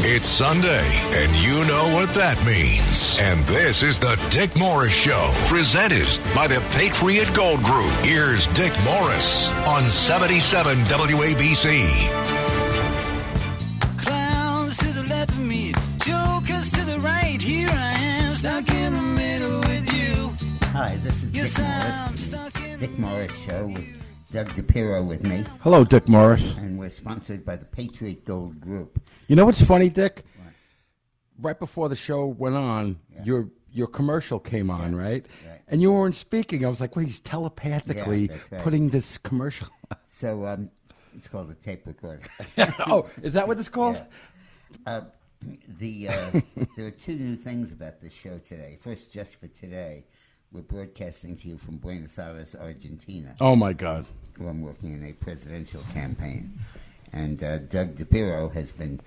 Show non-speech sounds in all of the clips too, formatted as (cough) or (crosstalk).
It's Sunday, and you know what that means. And this is the Dick Morris Show, presented by the Patriot Gold Group. Here's Dick Morris on 77 WABC. Clowns to the left of me, jokers to the right. Here I am, stuck in the middle with you. Hi, this is Yes, Dick I'm Morris. stuck in Dick Morris Show with Doug DePiro with me, Hello, Dick Morris. and we're sponsored by the Patriot Gold Group. You know what's funny, Dick? Right before the show went on, your your commercial came on, right? right. And you weren't speaking. I was like, well, he's telepathically Yeah, right. putting this commercial. So um, it's called a tape recorder. (laughs) oh, is that what it's called? uh, the uh, (laughs) there are two new things about this show today. First, just for today, we're broadcasting to you from Buenos Aires, Argentina. Oh my God! where I'm working in a presidential campaign. And uh, Doug DePiro has been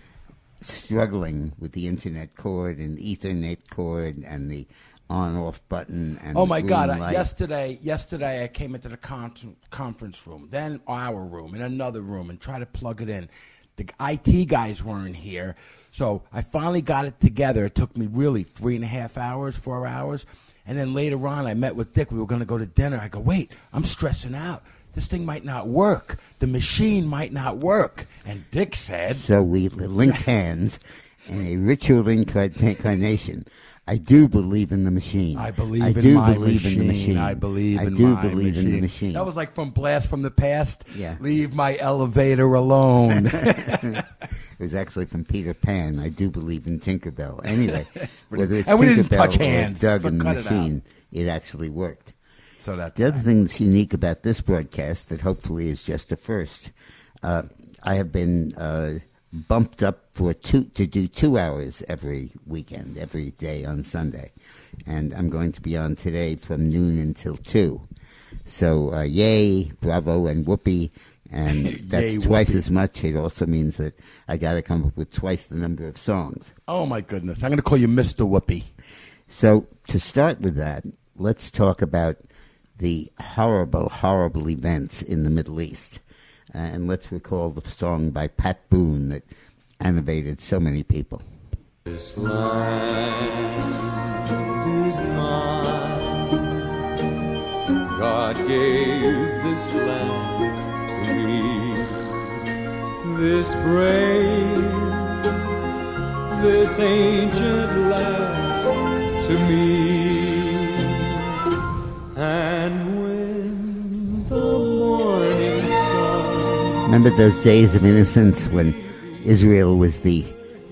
struggling with the internet cord and Ethernet cord and the on-off button and Oh my God! Light. yesterday, yesterday I came into the con- conference room, then our room, in another room, and tried to plug it in. The IT guys weren't here, so I finally got it together. It took me really three and a half hours, four hours, and then later on, I met with Dick. We were going to go to dinner. I go, wait, I'm stressing out. This thing might not work. The machine might not work. And Dick said, So we linked hands in a ritual incarnation. I do believe in the machine. I believe I in do my believe machine. in the machine. I believe I in do my believe machine. in the machine. That was like from Blast from the Past. Yeah. Leave my elevator alone. (laughs) It was actually from Peter Pan. I do believe in Tinkerbell. Anyway, (laughs) whether it's And we didn't Tinkerbell touch or hands, Doug so and the cut it machine, it actually worked. so that's The other thing that's unique about this broadcast that hopefully is just a first, uh, I have been uh, bumped up for two to do two hours every weekend, every day on Sunday, and I'm going to be on today from noon until two. So uh, yay, bravo, and whoopee. And (laughs) that's Yay, twice whoopee. as much. It also means that I got to come up with twice the number of songs. Oh my goodness! I'm going to call you Mr. Whoopee. So, to start with that, let's talk about the horrible, horrible events in the Middle East. Uh, and let's recall the song by Pat Boone that animated so many people. This land is mine. God gave this land to me. This brave, this ancient land to me. And Remember those days of innocence when Israel was the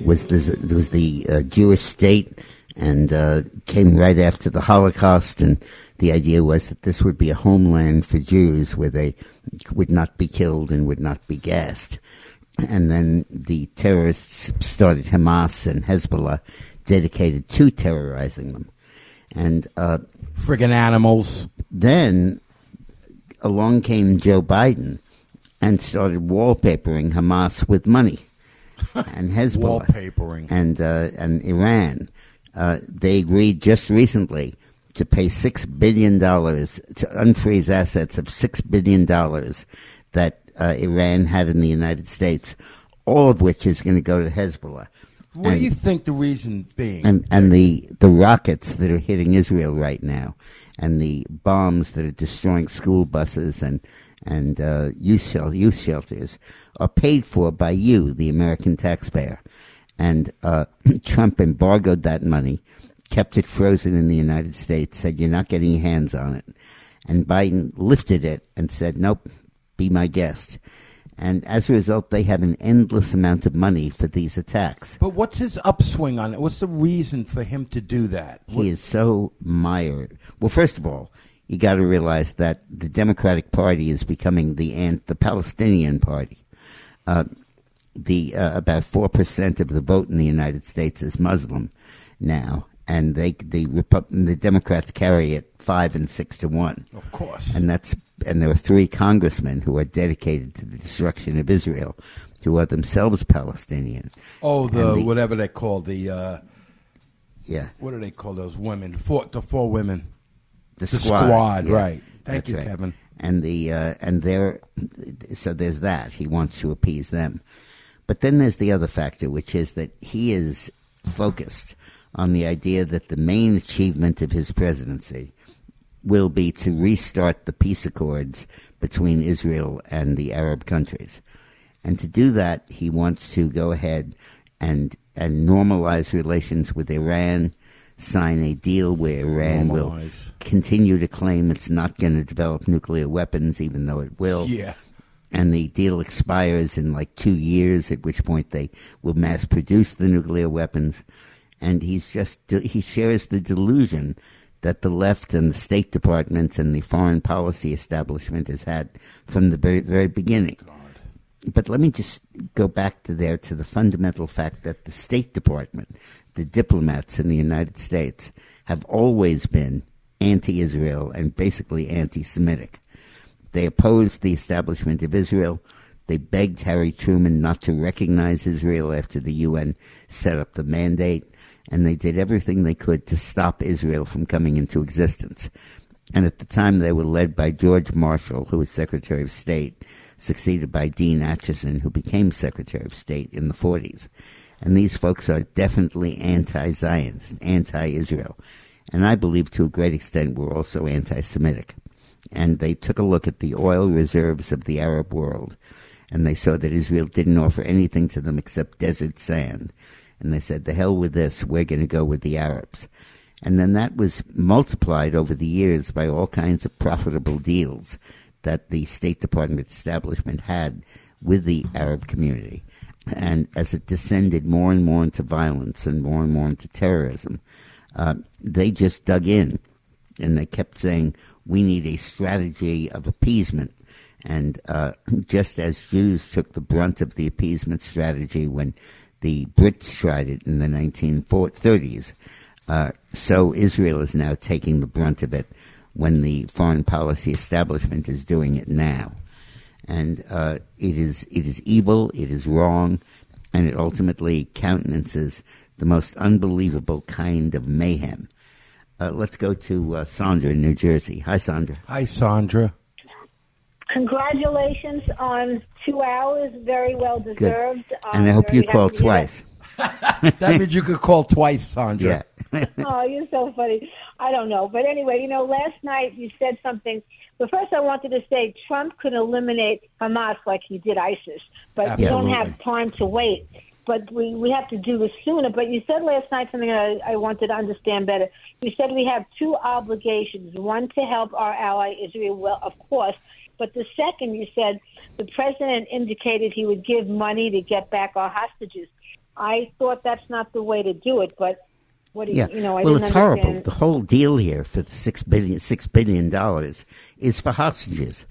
was the was the uh, Jewish state and uh, came right after the Holocaust, and the idea was that this would be a homeland for Jews where they would not be killed and would not be gassed. And then the terrorists started Hamas and Hezbollah, dedicated to terrorizing them. And uh, Friggin' animals. then along came Joe Biden and started wallpapering Hamas with money (laughs) and Hezbollah Wallpapering. and uh, and Iran. Uh, they agreed just recently to pay six billion dollars to unfreeze assets of six billion dollars that uh, Iran had in the United States, all of which is going to go to Hezbollah. What do you think the reason being? and and the the rockets that are hitting Israel right now, and the bombs that are destroying school buses and and uh, youth shel- youth shelters are paid for by you, the American taxpayer. And uh, (clears throat) Trump embargoed that money, kept it frozen in the United States, said you're not getting your hands on it, and Biden lifted it and said, "Nope, be my guest." And as a result, they have an endless amount of money for these attacks. but what's his upswing on it? What's the reason for him to do that? He is so mired. Well, first of all, you got to realize that the Democratic Party is becoming the ant, the Palestinian Party. Uh, the uh, about four percent of the vote in the United States is Muslim now, and they the Repu- the Democrats carry it five and six to one. Of course. And that's and there are three congressmen who are dedicated to the destruction of Israel, who are themselves Palestinian. oh, the, the- whatever they call the uh, Yeah, what do they call those women? Four, the four women. The, The squad, squad, yeah. right. Thank That's you, right. Kevin. And the uh, and there, so there's that. He wants to appease them, but then there's the other factor, which is that he is focused on the idea that the main achievement of his presidency will be to restart the peace accords between Israel and the Arab countries. And to do that, he wants to go ahead and and normalize relations with Iran, sign a deal where Iran will continue to claim it's not going to develop nuclear weapons, even though it will. Yeah. And the deal expires in like two years, at which point they will mass produce the nuclear weapons. And he's just, he shares the delusion that the left and the State Departments and the foreign policy establishment has had from the very, very beginning. But let me just go back to there to the fundamental fact that the State Department, the diplomats in the United States, have always been anti Israel and basically anti Semitic. They opposed the establishment of Israel. They begged Harry Truman not to recognize Israel after the UN set up the mandate. And they did everything they could to stop Israel from coming into existence. And at the time, they were led by George Marshall, who was Secretary of State, succeeded by Dean Acheson, who became Secretary of State in the 40s. And these folks are definitely anti-Zionist, anti-Israel. And I believe to a great extent we're also anti-Semitic. And they took a look at the oil reserves of the Arab world, and they saw that Israel didn't offer anything to them except desert sand. And they said, the hell with this, we're going to go with the Arabs. And then that was multiplied over the years by all kinds of profitable deals that the State Department establishment had with the Arab community. And as it descended more and more into violence and more and more into terrorism, uh, they just dug in and they kept saying, we need a strategy of appeasement. And uh, just as Jews took the brunt of the appeasement strategy when the Brits tried it in the 1930s, uh, so Israel is now taking the brunt of it when the foreign policy establishment is doing it now. And uh, it is it is evil, it is wrong, and it ultimately countenances the most unbelievable kind of mayhem. Uh, let's go to uh, Sandra in New Jersey. Hi, Sandra. Hi, Sandra. Congratulations on two hours, very well deserved. Good. and I I'm hope you happy called to twice. (laughs) That means you could call twice, Sandra. Yeah. (laughs) oh, you're so funny. I don't know. But anyway, you know, last night you said something. But first, I wanted to say Trump could eliminate Hamas like he did ISIS, but we don't have time to wait. But we, we have to do this sooner. But you said last night something I, I wanted to understand better. You said we have two obligations one to help our ally Israel, well, of course. But the second, you said the president indicated he would give money to get back our hostages. I thought that's not the way to do it, but what do you, Yeah. you know, I well, didn't it's horrible. The whole deal here for the six billion six billion dollars is for hostages.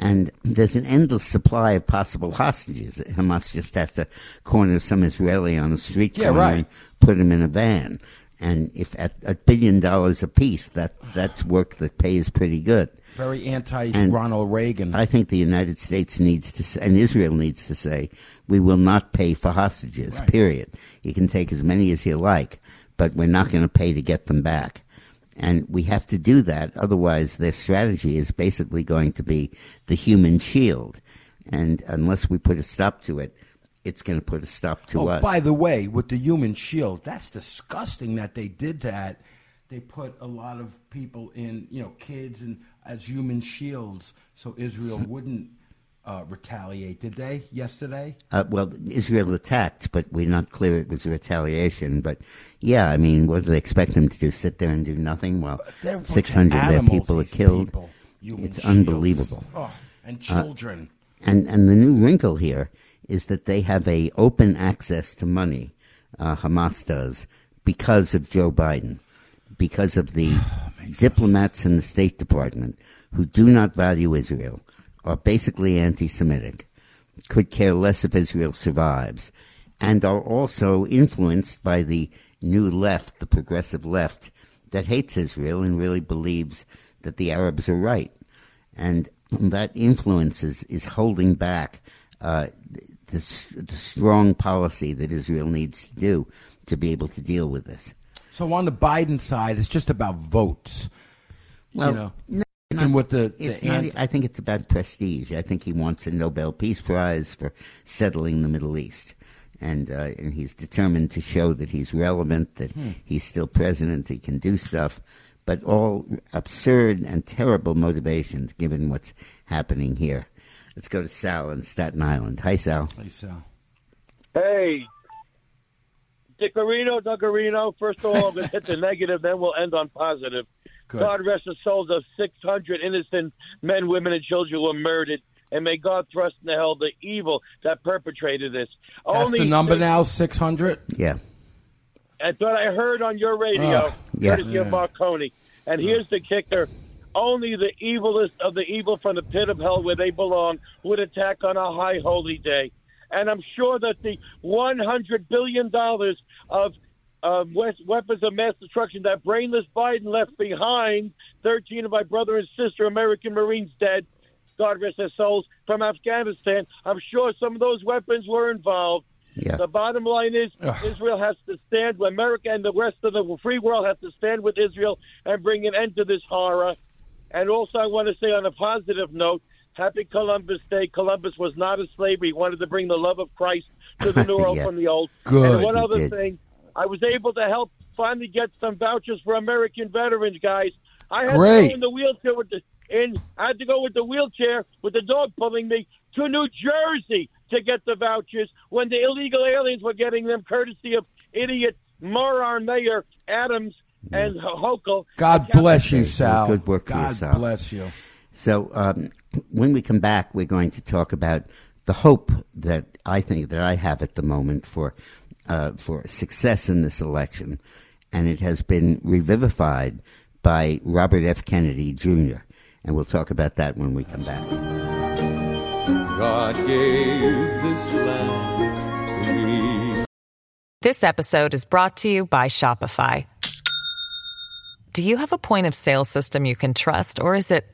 And there's an endless supply of possible hostages. Hamas just has to corner some Israeli on the street Yeah, corner right. and put him in a van. And if at a billion dollars apiece, that that's work that pays pretty good. Very anti Ronald Reagan. I think the United States needs to, say, and Israel needs to say, we will not pay for hostages. Right. Period. You can take as many as you like, but we're not going to pay to get them back. And we have to do that. Otherwise, their strategy is basically going to be the human shield. And unless we put a stop to it, it's going to put a stop to oh, us. by the way, with the human shield, that's disgusting that they did that. They put a lot of people in, you know, kids and as human shields, so Israel (laughs) wouldn't uh, retaliate. Did they yesterday? Uh, well, Israel attacked, but we're not clear it was retaliation. But yeah, I mean, what do they expect them to do? Sit there and do nothing? Well, They're a bunch of 600 of their people are killed. people. It's shields. unbelievable. Oh, and children. And and the new wrinkle here is that they have a open access to money. Uh, Hamas does because of Joe Biden, because of the (sighs) diplomats in the State Department who do not value Israel, are basically anti-Semitic, could care less if Israel survives, and are also influenced by the new left, the progressive left, that hates Israel and really believes that the Arabs are right. And that influence is, is holding back uh, the, the strong policy that Israel needs to do to be able to deal with this. So on the Biden side, it's just about votes. Well, you know, no, sticking with the, It's the not, I think it's about prestige. I think he wants a Nobel Peace Prize for settling the Middle East. And, uh, and he's determined to show that he's relevant, that Hmm. he's still president, he can do stuff, but all absurd and terrible motivations given what's happening here. Let's go to Sal in Staten Island. Hi, Sal. Hey, Sal. Hey, Dickarino, Duggarino. First of all, I'm going to hit the negative, then we'll end on positive. Good. God rest the souls of 600 innocent men, women, and children who were murdered. And may God thrust in hell the evil that perpetrated this. That's Only the number the- now, 600? Yeah. That's what I heard on your radio, Ugh. Yeah. courtesy of Yeah. Marconi. And here's the kicker. Only the evilest of the evil from the pit of hell where they belong would attack on a high holy day. And I'm sure that the $100 billion of uh, wes- weapons of mass destruction that brainless Biden left behind, 13 of my brother and sister American Marines dead, God rest their souls, from Afghanistan, I'm sure some of those weapons were involved. Yeah. The bottom line is Ugh. Israel has to stand. America and the rest of the free world has to stand with Israel and bring an end to this horror. And also, I want to say on a positive note, Happy Columbus Day. Columbus was not a slave. He wanted to bring the love of Christ to the (laughs) new world Yeah. from the old. Good. And one other did. thing, I was able to help finally get some vouchers for American veterans, guys. I had Great. to go in the wheelchair with the in. I had to go with the wheelchair with the dog pulling me to New Jersey to get the vouchers when the illegal aliens were getting them, courtesy of idiot moron Mayor Adams and Hochul. God bless you, Sal. Good work for you, God Sal. bless you. So um, when we come back, we're going to talk about the hope that I think that I have at the moment for uh, for success in this election, and it has been revivified by Robert F. Kennedy Jr. And we'll talk about that when we come back. God gave this land to me. This episode is brought to you by Shopify. Do you have a point of sale system you can trust, or is it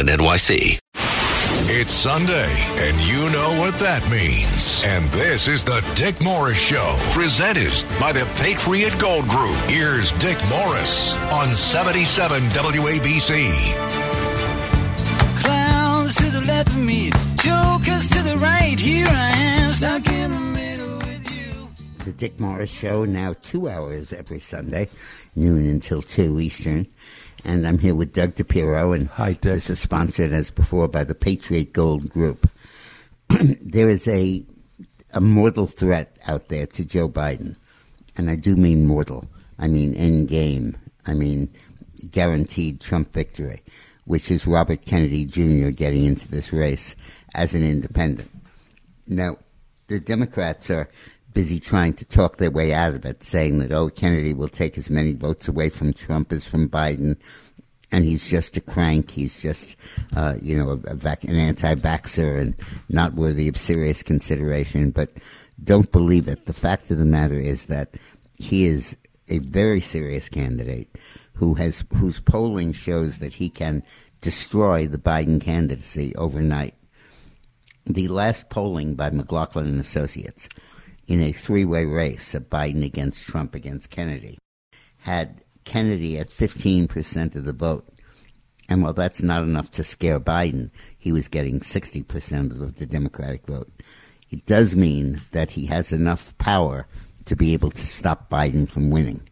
in NYC. It's Sunday, and you know what that means. And this is the Dick Morris Show, presented by the Patriot Gold Group. Here's Dick Morris on 77 WABC. Clowns to the left of me, jokers to the right. Here I am, stuck in the middle with you. The Dick Morris Show, now two hours every Sunday, noon until 2 Eastern. And I'm here with Doug DePiro, and Hi, Dick. this is sponsored, as before, by the Patriot Gold Group. (clears throat) there is a, a mortal threat out there to Joe Biden. And I do mean mortal. I mean end game. I mean guaranteed Trump victory, which is Robert Kennedy Jr. getting into this race as an independent. Now, the Democrats are busy trying to talk their way out of it, saying that, oh, Kennedy will take as many votes away from Trump as from Biden, and he's just a crank. He's just, uh, you know, a, a vac- an anti-vaxxer and not worthy of serious consideration. But don't believe it. The fact of the matter is that he is a very serious candidate who has whose polling shows that he can destroy the Biden candidacy overnight the last polling by McLaughlin and Associates in a three-way race of Biden against Trump against Kennedy had Kennedy at 15% of the vote. And while that's not enough to scare Biden, he was getting 60% of the Democratic vote. It does mean that he has enough power to be able to stop Biden from winning.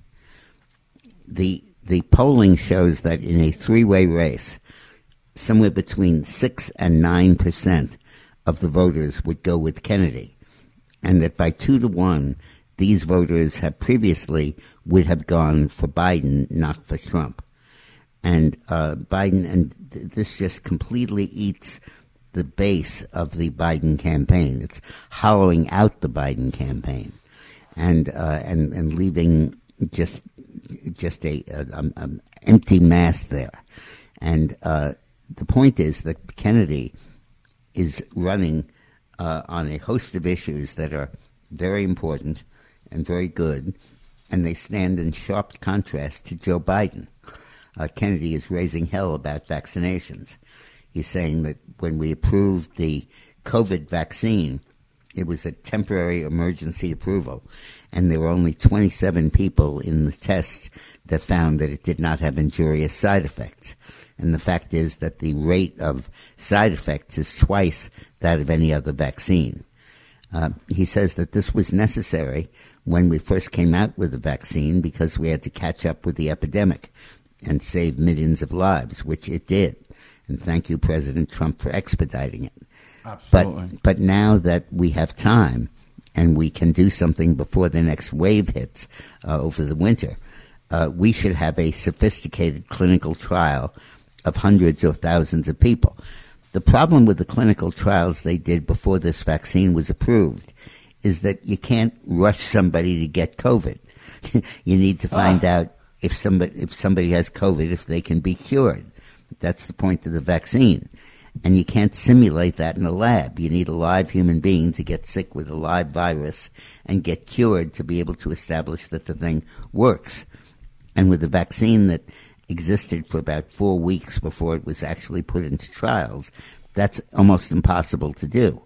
The the polling shows that in a three-way race, somewhere between 6 and 9% of the voters would go with Kennedy. And that by 2 to 1, these voters have previously would have gone for Biden, not for Trump. And uh, Biden, and th- this just completely eats the base of the Biden campaign. It's hollowing out the Biden campaign, and uh, and and leaving just just a, a, a, a empty mass there. And uh, the point is that Kennedy is running uh, on a host of issues that are very important and very good, and they stand in sharp contrast to Joe Biden. Uh, Kennedy is raising hell about vaccinations. He's saying that when we approved the COVID vaccine, it was a temporary emergency approval, and there were only 27 people in the test that found that it did not have injurious side effects. And the fact is that the rate of side effects is twice that of any other vaccine. Uh, he says that this was necessary when we first came out with the vaccine because we had to catch up with the epidemic and save millions of lives, which it did. And thank you, President Trump, for expediting it. Absolutely. But but now that we have time and we can do something before the next wave hits uh, over the winter, uh, we should have a sophisticated clinical trial of hundreds or thousands of people. The problem with the clinical trials they did before this vaccine was approved is that you can't rush somebody to get COVID. (laughs) you need to ah. find out if somebody if somebody has COVID if they can be cured. That's the point of the vaccine. And you can't simulate that in a lab. You need a live human being to get sick with a live virus and get cured to be able to establish that the thing works. And with the vaccine that existed for about four weeks before it was actually put into trials, that's almost impossible to do.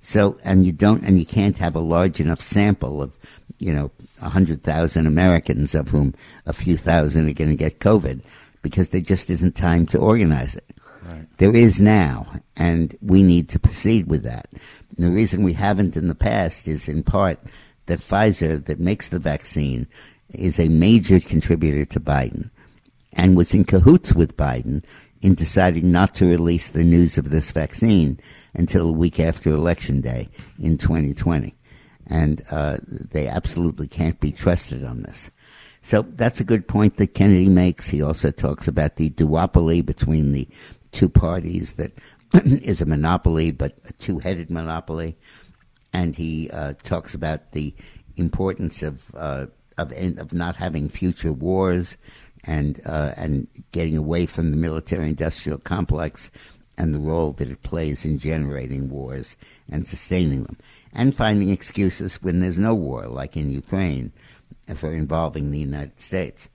So, and you don't, and you can't have a large enough sample of, you know, a hundred thousand Americans of whom a few thousand are going to get COVID because there just isn't time to organize it. There is now, and we need to proceed with that. And the reason we haven't in the past is in part that Pfizer, that makes the vaccine, is a major contributor to Biden and was in cahoots with Biden in deciding not to release the news of this vaccine until a week after Election Day in 2020. And uh, they absolutely can't be trusted on this. So that's a good point that Kennedy makes. He also talks about the duopoly between the two parties that (clears throat) is a monopoly, but a two-headed monopoly. And he uh, talks about the importance of uh, of of not having future wars and uh, and getting away from the military-industrial complex and the role that it plays in generating wars and sustaining them, and finding excuses when there's no war, like in Ukraine, for involving the United States.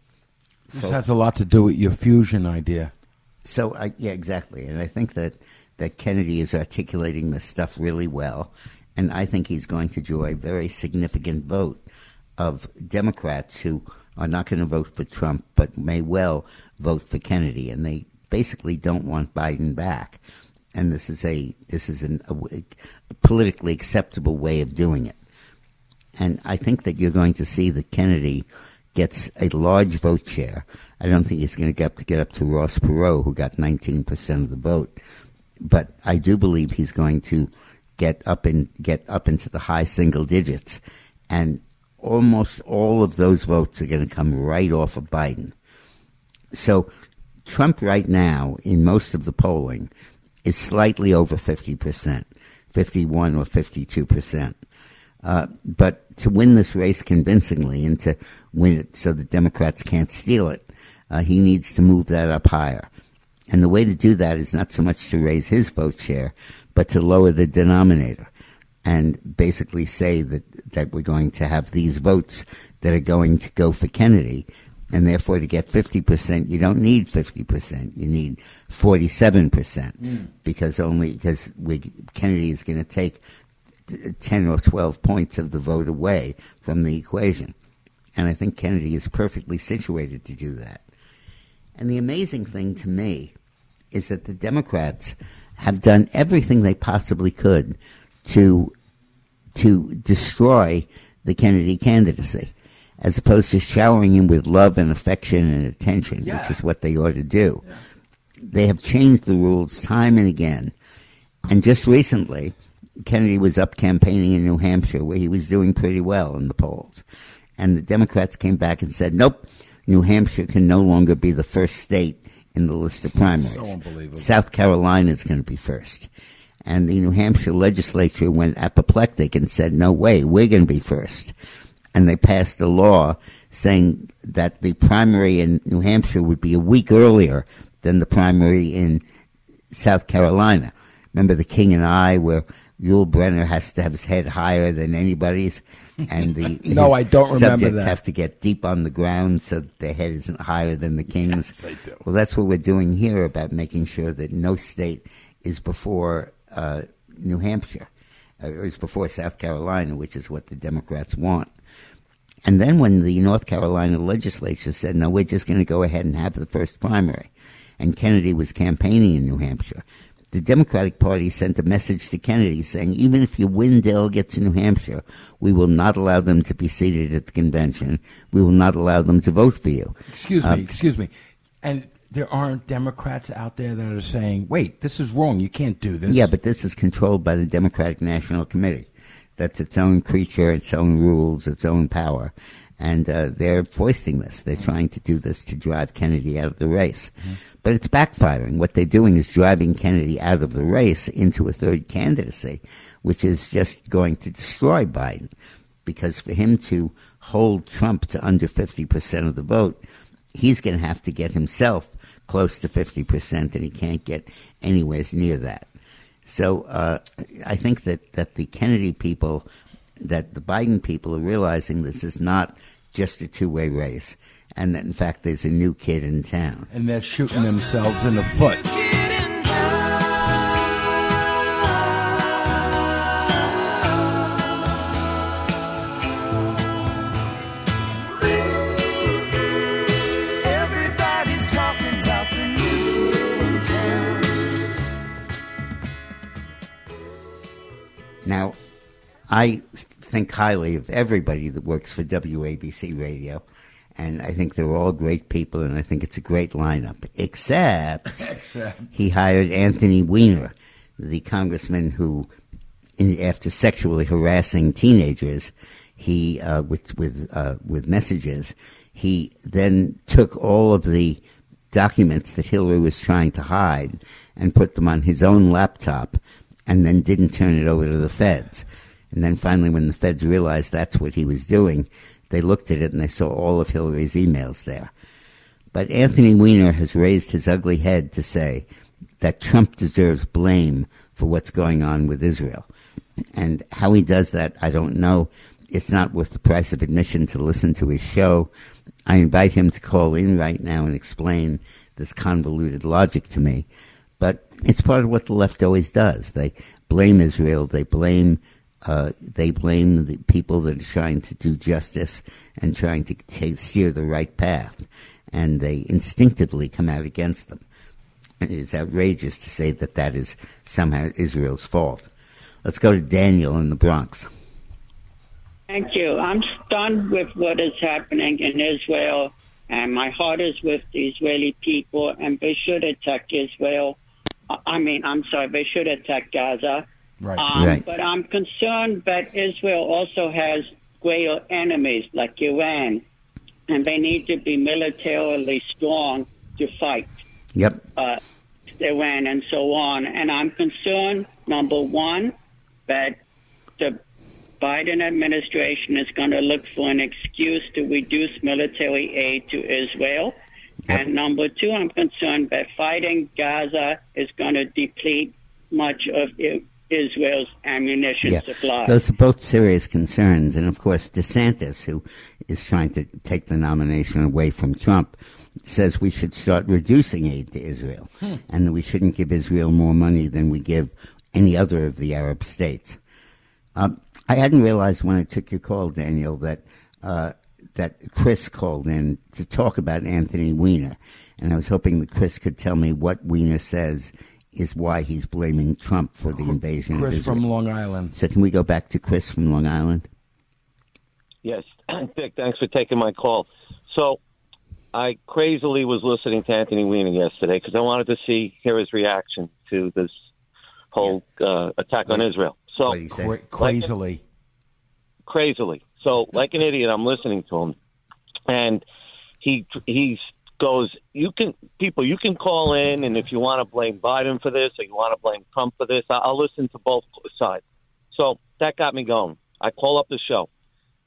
This So- has a lot to do with your fusion idea. so I, yeah, exactly, and I think that that Kennedy is articulating this stuff really well, and I think he's going to draw a very significant vote of Democrats who are not going to vote for Trump, but may well vote for Kennedy, and they basically don't want Biden back, and this is a this is an, a, a politically acceptable way of doing it, and I think that you're going to see that Kennedy gets a large vote share. I don't think he's going to get up to get up to Ross Perot, who got 19% of the vote, but I do believe he's going to get up in get up into the high single digits, and almost all of those votes are going to come right off of Biden. So Trump right now in most of the polling is slightly over 50%, 51 or 52%. Uh, but to win this race convincingly and to win it so the Democrats can't steal it, uh, he needs to move that up higher. And the way to do that is not so much to raise his vote share, but to lower the denominator and basically say that, that we're going to have these votes that are going to go for Kennedy. And therefore, to get 50%, you don't need 50%. You need 47% hmm. because only, because we, Kennedy is going to take 10 or 12 points of the vote away from the equation. And I think Kennedy is perfectly situated to do that. And the amazing thing to me is that the Democrats have done everything they possibly could to to destroy the Kennedy candidacy, as opposed to showering him with love and affection and attention, Yeah. which is what they ought to do. They have changed the rules time and again. And just recently, Kennedy was up campaigning in New Hampshire, where he was doing pretty well in the polls. And the Democrats came back and said, nope, New Hampshire can no longer be the first state in the list of primaries. So. South Carolina is going to be first. And the New Hampshire legislature went apoplectic and said, no way, we're going to be first. And they passed a law saying that the primary in New Hampshire would be a week earlier than the primary in South Carolina. Remember the King and I, where Yul Brynner has to have his head higher than anybody's, and the (laughs) No, I don't remember subjects that. have to get deep on the ground so that their head isn't higher than the king's. Yes, I do. Well, that's what we're doing here about making sure that no state is before uh, New Hampshire, uh, or is before South Carolina, which is what the Democrats want. And then when the North Carolina legislature said, no, we're just going to go ahead and have the first primary, and Kennedy was campaigning in New Hampshire, the Democratic Party sent a message to Kennedy saying, even if you win delegates in New Hampshire, we will not allow them to be seated at the convention. We will not allow them to vote for you. Excuse Uh, me, excuse me. And there aren't Democrats out there that are saying, wait, this is wrong. You can't do this. Yeah, but this is controlled by the Democratic National Committee. That's its own creature, its own rules, its own power. And uh, they're foisting this. They're trying to do this to drive Kennedy out of the race. But it's backfiring. What they're doing is driving Kennedy out of the race into a third candidacy, which is just going to destroy Biden. Because for him to hold Trump to under 50% of the vote, he's going to have to get himself close to 50%, and he can't get anywhere near that. So uh, I think that, that the Kennedy people, that the Biden people are realizing this is not just a two way race, and that in fact there's a new kid in town. And they're shooting themselves in the foot. Now, I think highly of everybody that works for WABC Radio, and I think they're all great people, and I think it's a great lineup, (laughs) except he hired Anthony Weiner, the congressman who, in, after sexually harassing teenagers, he uh, with with uh, with messages, he then took all of the documents that Hillary was trying to hide and put them on his own laptop, and then didn't turn it over to the feds. And then finally, when the feds realized that's what he was doing, they looked at it and they saw all of Hillary's emails there. But Anthony Weiner has raised his ugly head to say that Trump deserves blame for what's going on with Israel. And how he does that, I don't know. It's not worth the price of admission to listen to his show. I invite him to call in right now and explain this convoluted logic to me. But it's part of what the left always does. They blame Israel. They blame uh, they blame the people that are trying to do justice and trying to ta steer the right path, and they instinctively come out against them. And it is outrageous to say that that is somehow Israel's fault. Let's go to Daniel in the Bronx. Thank you. I'm stunned with what is happening in Israel, and my heart is with the Israeli people, and they should attack Israel. I- mean, I'm sorry, they should attack Gaza. Right. Um, Right. But I'm concerned that Israel also has greater enemies like Iran, and they need to be militarily strong to fight Yep. uh, Iran and so on. And I'm concerned, number one, that the Biden administration is going to look for an excuse to reduce military aid to Israel. Yep. And number two, I'm concerned that fighting Gaza is going to deplete much of Israel's ammunition Yeah, supply. those are both serious concerns, and of course DeSantis, who is trying to take the nomination away from Trump, says we should start reducing aid to Israel, and that we shouldn't give Israel more money than we give any other of the Arab states. Um, I hadn't realized when I took your call, Daniel, that uh, that Chris called in to talk about Anthony Weiner, and I was hoping that Chris could tell me what Weiner says is why he's blaming Trump for the invasion Chris of Israel. from Long Island. So can we go back to Chris from Long Island? Yes, (clears throat) Dick, thanks for taking my call. So, I crazily was listening to Anthony Weiner yesterday because I wanted to see hear his reaction to this whole uh, attack on Israel. So, What did he say? Cra- crazily. crazily. So, like an idiot, I'm listening to him, and he he goes, "You can people, you can call in, and if you want to blame Biden for this or you want to blame Trump for this, I'll listen to both sides." So that got me going. I call up the show.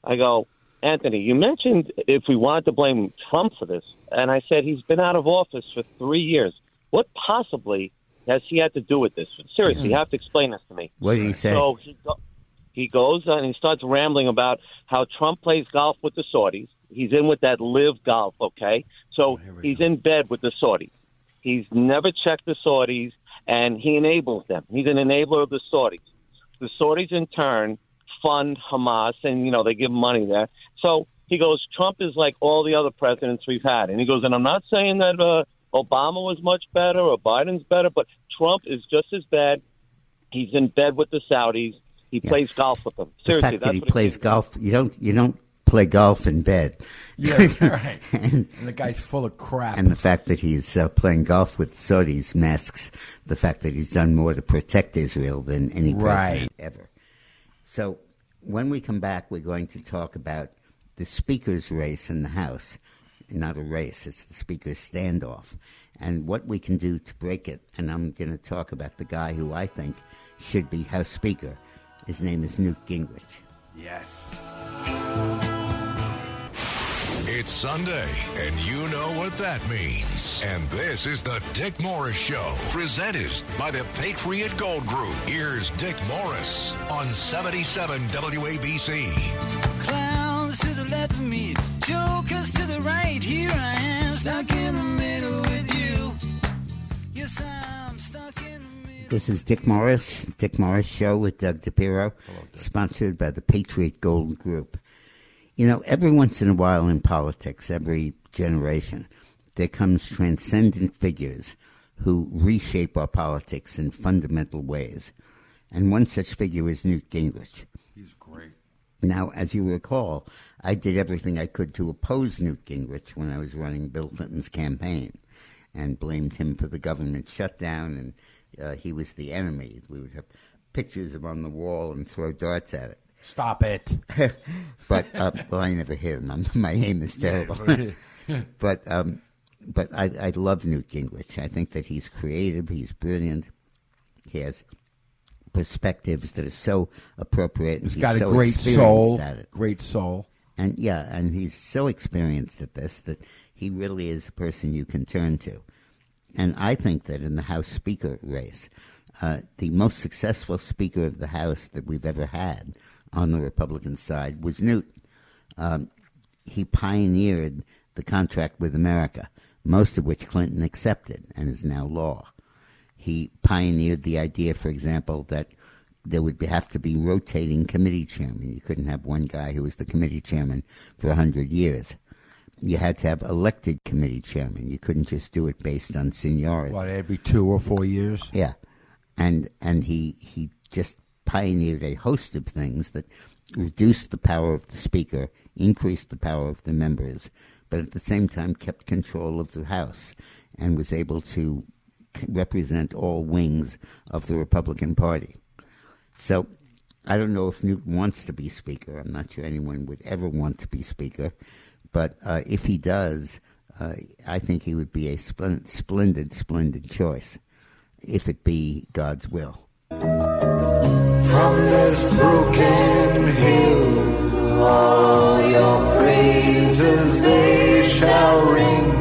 I go, Anthony, you mentioned if we wanted to blame Trump for this, and I said he's been out of office for three years. What possibly has he had to do with this? Seriously, you have to explain this to me. What did he say? So he, go, he goes and he starts rambling about how Trump plays golf with the Saudis. He's in with that live golf, okay? So he's in bed with the Saudis. He's never checked the Saudis, and he enables them. He's an enabler of the Saudis. The Saudis, in turn, fund Hamas, and you know they give money there. So he goes, Trump is like all the other presidents we've had, and he goes, and I'm not saying that uh, Obama was much better or Biden's better, but Trump is just as bad. He's in bed with the Saudis. He plays golf with them. the Seriously, fact that's that he plays came- golf, you don't you don't play golf in bed. Yeah, right. (laughs) and, And the guy's full of crap. and the fact that he's uh, playing golf with Saudis masks the fact that he's done more to protect Israel than any president Right. ever. So when we come back, we're going to talk about the speaker's race in the House. Not a race, it's the speaker's standoff. And what we can do to break it. And I'm going to talk about the guy who I think should be House Speaker. His name is Newt Gingrich. yes. It's Sunday, and you know what that means. And this is the Dick Morris Show, presented by the Patriot Gold Group. Here's Dick Morris on 77 WABC. Clowns to the left of me, jokers to the right. Here I am, stuck in the middle with you. Yes, I'm This is Dick Morris, Dick Morris Show with Doug DePiro, sponsored by the Patriot Gold Group. You know, every once in a while in politics, every generation, there comes transcendent figures who reshape our politics in fundamental ways. And one such figure is Newt Gingrich. He's great. Now, as you recall, I did everything I could to oppose Newt Gingrich when I was running Bill Clinton's campaign and blamed him for the government shutdown, and uh, he was the enemy. We would have pictures of him on the wall and throw darts at it. Stop it. (laughs) but uh, well, I never hit him. I'm, (laughs) my aim is terrible. (laughs) but um, but I, I love Newt Gingrich. I think that he's creative. He's brilliant. He has perspectives that are so appropriate. and He's got a so great soul. At it. Great soul. And yeah, and he's so experienced at this that he really is a person you can turn to. And I think that in the House Speaker race, uh, the most successful Speaker of the House that we've ever had on the Republican side was Newt. Um, he pioneered the contract with America, most of which Clinton accepted and is now law. He pioneered the idea, for example, that there would be, have to be rotating committee chairman. You couldn't have one guy who was the committee chairman for a hundred years. You had to have elected committee chairman. You couldn't just do it based on seniority. What, every two or four years? Yeah, and and he he just pioneered a host of things that reduced the power of the speaker, increased the power of the members, but at the same time kept control of the House and was able to represent all wings of the Republican Party. So I don't know if Newt wants to be Speaker. I'm not sure anyone would ever want to be Speaker. But uh, if he does, uh, I think he would be a splendid, splendid, splendid choice, if it be God's will. From this broken hill, all your praises they shall ring.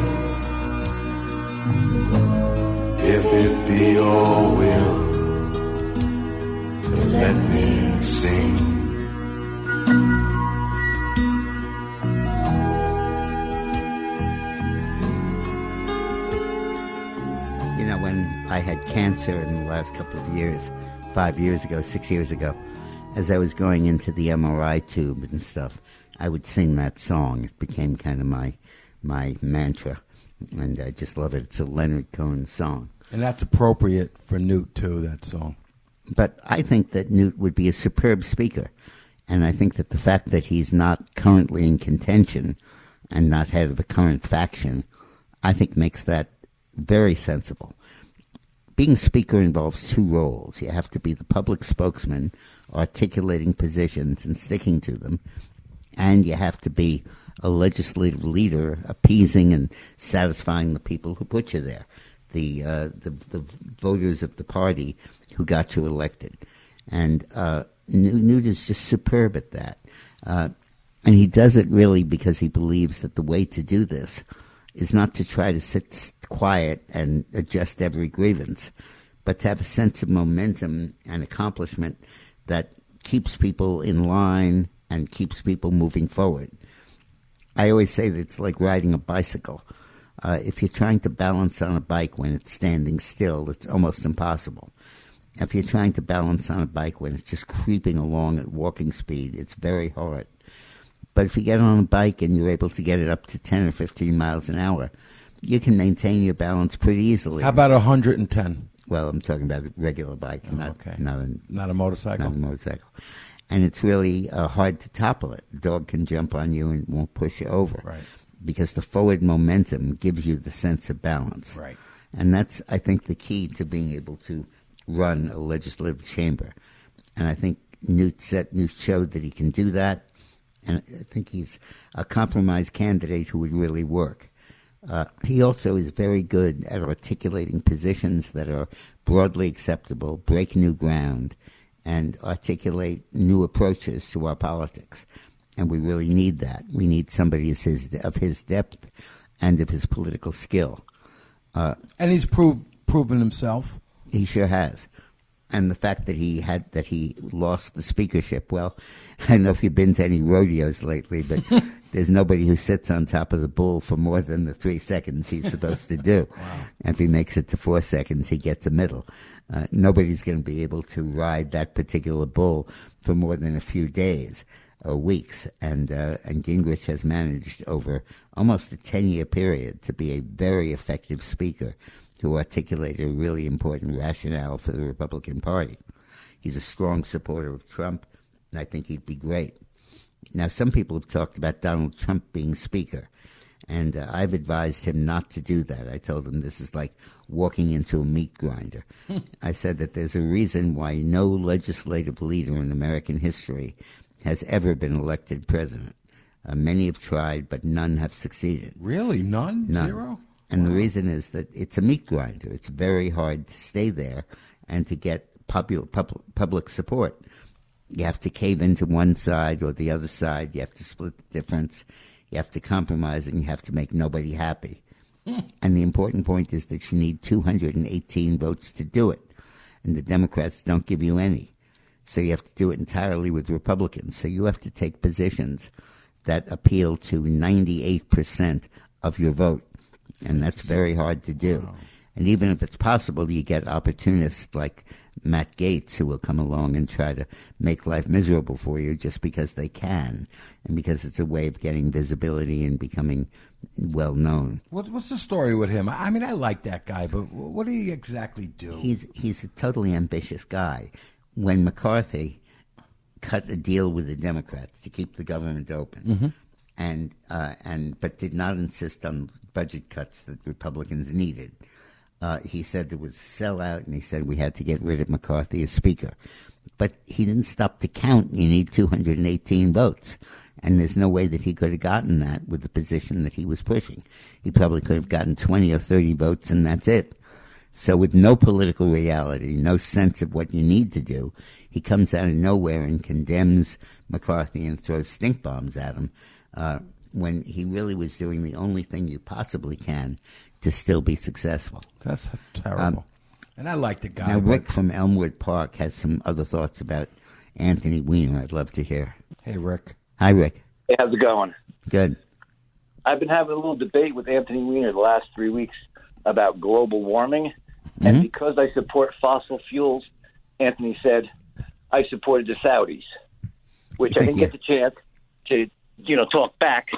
If it be your will to let me I had cancer in the last couple of years, five years ago, six years ago, as I was going into the MRI tube and stuff, I would sing that song. It became kind of my my mantra, and I just love it. It's a Leonard Cohen song. And that's appropriate for Newt too. That song. But I think that Newt would be a superb speaker. And I think that the fact that he's not currently in contention and not head of the current faction, I think makes that very sensible. Being speaker involves two roles. You have to be the public spokesman, articulating positions and sticking to them, and you have to be a legislative leader, appeasing and satisfying the people who put you there, the uh, the, the voters of the party who got you elected. And uh, Newt is just superb at that. Uh, and he does it really because he believes that the way to do this is not to try to sit quiet and adjust every grievance, but to have a sense of momentum and accomplishment that keeps people in line and keeps people moving forward. I always say that it's like riding a bicycle. Uh, if you're trying to balance on a bike when it's standing still, it's almost impossible. If you're trying to balance on a bike when it's just creeping along at walking speed, it's very hard. But if you get on a bike and you're able to get it up to 10 or 15 miles an hour, you can maintain your balance pretty easily. How about 110? Well, I'm talking about a regular bike, Oh, not, okay. not, a, Not a motorcycle. not a motorcycle. And it's really uh, hard to topple it. The dog can jump on you and won't push you over. Right. Because the forward momentum gives you the sense of balance. Right. And that's, I think, the key to being able to run a legislative chamber. And I think Newt set, Newt showed that he can do that. And I think he's a compromise candidate who would really work. Uh, he also is very good at articulating positions that are broadly acceptable, break new ground, and articulate new approaches to our politics. And we really need that. We need somebody as his, of his depth and of his political skill. Uh, And he's proved proven himself. he sure has. And the fact that he had that he lost the speakership. Well, (laughs) I don't know if you've been to any rodeos lately, but (laughs) there's nobody who sits on top of the bull for more than the three seconds he's supposed to do. (laughs) And if he makes it to four seconds, he gets a middle. Uh, nobody's going to be able to ride that particular bull for more than a few days or weeks. And uh, and Gingrich has managed over almost a ten year period to be a very effective speaker who articulated a really important rationale for the Republican Party. He's a strong supporter of Trump, and I think he'd be great. Now, some people have talked about Donald Trump being Speaker, and uh, I've advised him not to do that. I told him this is like walking into a meat grinder. (laughs) I said that there's a reason why no legislative leader in American history has ever been elected president. Uh, many have tried, but none have succeeded. Really? None? None. Zero? And the reason is that it's a meat grinder. It's very hard to stay there and to get popular, pub, public support. You have to cave into one side or the other side. You have to split the difference. You have to compromise, and you have to make nobody happy. Hmm. and the important point is that you need 218 votes to do it, and the Democrats don't give you any. So you have to do it entirely with Republicans. So you have to take positions that appeal to 98% of your vote. And that's very hard to do. And even if it's possible, you get opportunists like Matt Gaetz who will come along and try to make life miserable for you just because they can and because it's a way of getting visibility and becoming well known. What, what's the story with him? I mean, I like that guy, but what did he exactly do? He's he's a totally ambitious guy. When McCarthy cut a deal with the Democrats to keep the government open, Mhm. And uh, and but did not insist on budget cuts that Republicans needed. Uh, he said there was a sellout, and he said we had to get rid of McCarthy as Speaker. But he didn't stop to count. You need 218 votes. And there's no way that he could have gotten that with the position that he was pushing. He probably could have gotten 20 or 30 votes, and that's it. So, with no political reality, no sense of what you need to do, he comes out of nowhere and condemns McCarthy and throws stink bombs at him uh, when he really was doing the only thing you possibly can to still be successful. That's terrible. and I like the guy. Now, but- Rick from Elmwood Park has some other thoughts about Anthony Weiner I'd love to hear. Hey, Rick. Hi, Rick. Hey, how's it going? Good. I've been having a little debate with Anthony Weiner the last three weeks about global warming. And Mhm. because I support fossil fuels, Anthony said I supported the Saudis, which I didn't Yeah. get the chance to you know, talk back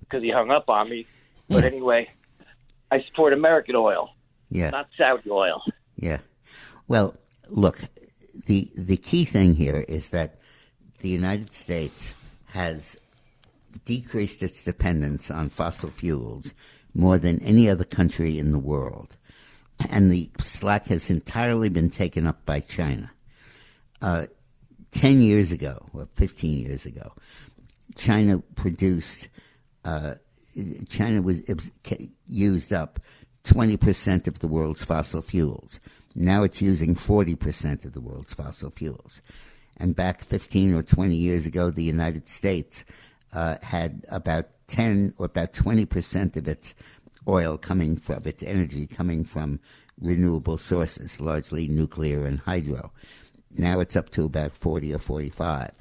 because he hung up on me. But anyway, I support American oil, Yeah. not Saudi oil. Yeah. Well, look, the the key thing here is that the United States has decreased its dependence on fossil fuels more than any other country in the world. And the slack has entirely been taken up by China. Uh, 10 years ago, or 15 years ago, China produced, uh, China was, was used up 20% of the world's fossil fuels. Now it's using 40% of the world's fossil fuels. And back 15 or 20 years ago, the United States uh, had about 10 or about 20% of its oil coming from, of its energy coming from renewable sources, largely nuclear and hydro. Now it's up to about 40 or 45.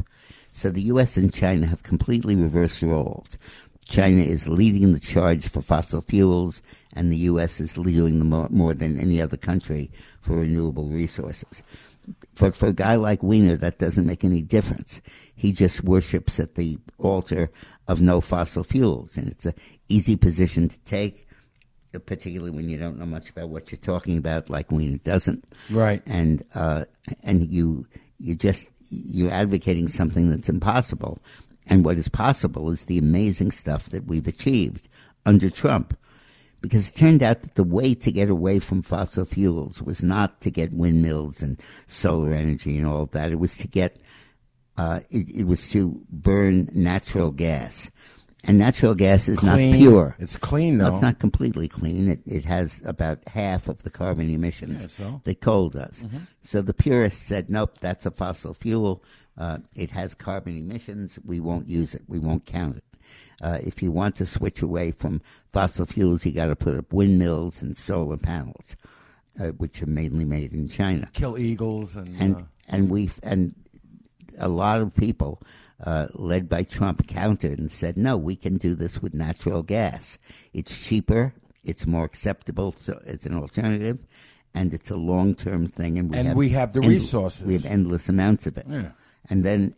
So the U.S. and China have completely reversed roles. China is leading the charge for fossil fuels, and the U.S. is leading more, more than any other country for renewable resources. For, for a guy like Weiner, that doesn't make any difference. He just worships at the altar of no fossil fuels, and it's an easy position to take, particularly when you don't know much about what you're talking about, like Weiner doesn't. Right. And uh, and you you just you're advocating something that's impossible. And what is possible is the amazing stuff that we've achieved under Trump. Because it turned out that the way to get away from fossil fuels was not to get windmills and solar energy and all of that. It was to get, uh, it, it was to burn natural gas. And natural gas is Clean. not pure. It's clean, No, though. it's not completely clean. It, it has about half of the carbon emissions Yeah, so? that coal does. Mhm. So the purists said, nope, that's a fossil fuel. Uh, it has carbon emissions. We won't use it. We won't count it. Uh, if you want to switch away from fossil fuels, you got to put up windmills and solar panels, uh, which are mainly made in China. Kill eagles and, and uh, and we and a lot of people, uh, led by Trump, countered and said, "No, we can do this with natural gas. It's cheaper. It's more acceptable. So it's an alternative." And it's a long-term thing, and we And have we have the end- resources. We have endless amounts of it. Yeah. And then,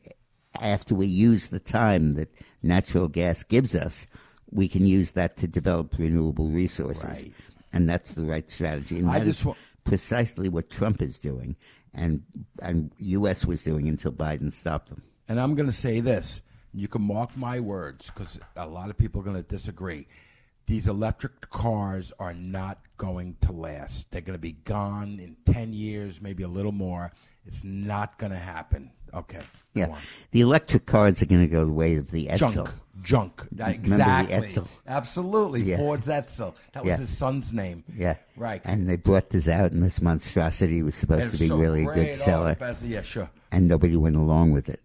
after we use the time that natural gas gives us, we can use that to develop renewable resources. Right. And that's the right strategy. And I that is just wa- precisely what Trump is doing, and and U.S. was doing until Biden stopped them. And I'm going to say this. You can mark my words because a lot of people are going to disagree. These electric cars are not going to last. They're going to be gone in 10 years, maybe a little more. It's not going to happen. Okay. Yeah, the electric cars are going to go the way of the Edsel. Junk. Junk. Remember Exactly. the Edsel? Absolutely. Yeah. Ford's Edsel. That was Yeah. his son's name. Yeah, Right. And they brought this out, and this monstrosity was supposed And to be so really a great. good Oh, seller. best- yeah, sure. and nobody went along with it.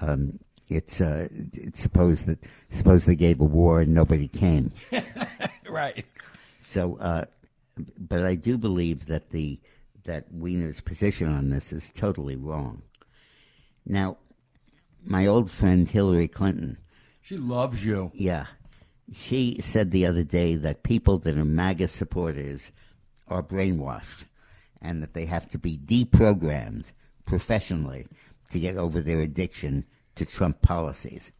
Um, it's uh, it's supposed that suppose they gave a war and nobody came. (laughs) right. So, uh, but I do believe that the that Weiner's position on this is totally wrong. Now, my old friend Hillary Clinton, She loves you. yeah, she said the other day that people that are MAGA supporters are brainwashed, and that they have to be deprogrammed professionally to get over their addiction to Trump policies.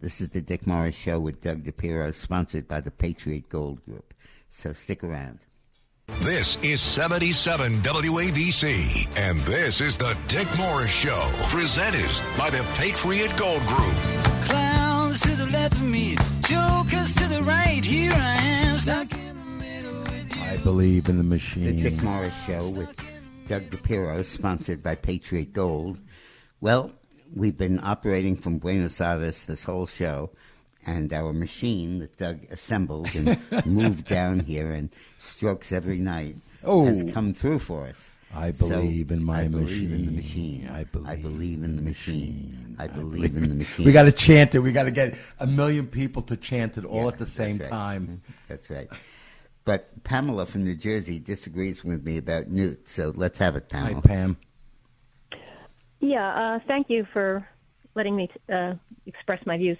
This is the Dick Morris Show with Doug DePiro, sponsored by the Patriot Gold Group. So stick around. This is 77 WABC, and this is the Dick Morris Show, presented by the Patriot Gold Group. Clowns to the left of me, jokers to the right. Here I am, stuck in the middle with you. I believe in the machine. The machine. Dick Morris Show with Doug DePiro, sponsored by Patriot Gold. Well, we've been operating from Buenos Aires this whole show, and our machine that Doug assembled and (laughs) moved down here and strokes every night Oh. has come through for us. I So, believe in my I believe in the machine. machine. I believe, in the machine. I believe in the machine. We got to chant it. We got to get a million people to chant it all Yeah, at the same right. time. Mm-hmm. That's right. But Pamela from New Jersey disagrees with me about Newt, so let's have it, Pamela. Hi, Pam. Yeah, uh, thank you for letting me uh, express my views.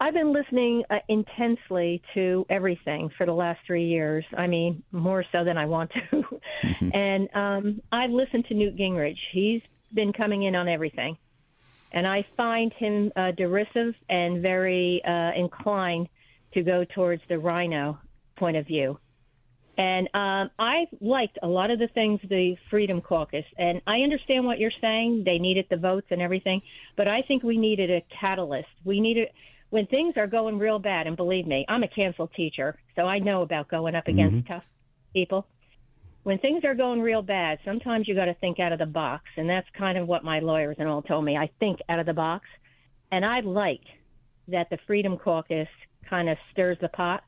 I've been listening uh, intensely to everything for the last three years. I mean, more so than I want to. (laughs) and um, I've listened to Newt Gingrich. He's been coming in on everything. and I find him uh, derisive and very uh, inclined to go towards the RINO point of view. And um, I liked a lot of the things the Freedom Caucus, and I understand what you're saying. They needed the votes and everything, but I think we needed a catalyst. We needed when things are going real bad. And believe me, I'm a canceled teacher, so I know about going up against Mhm. tough people. When things are going real bad, sometimes you got to think out of the box, and that's kind of what my lawyers and all told me. I think out of the box, and I like that the Freedom Caucus kind of stirs the pot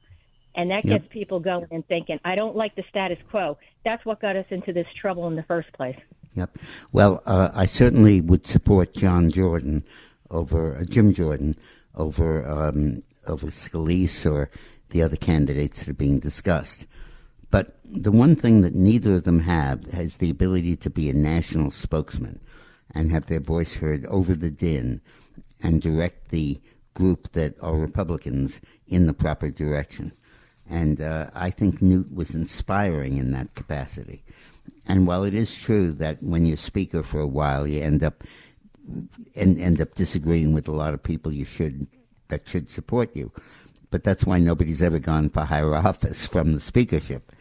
and that Yep. gets people going and thinking, I don't like the status quo. That's what got us into this trouble in the first place. Yep. Well, uh, I certainly would support John Jordan over uh, Jim Jordan over um, over Scalise or the other candidates that are being discussed. But the one thing that neither of them have is the ability to be a national spokesman and have their voice heard over the din and direct the group that are Republicans in the proper direction. And uh, I think Newt was inspiring in that capacity. And while it is true that when you're speaker for a while, you end up and end up disagreeing with a lot of people you should that should support you, but that's why nobody's ever gone for higher (laughs) office from the speakership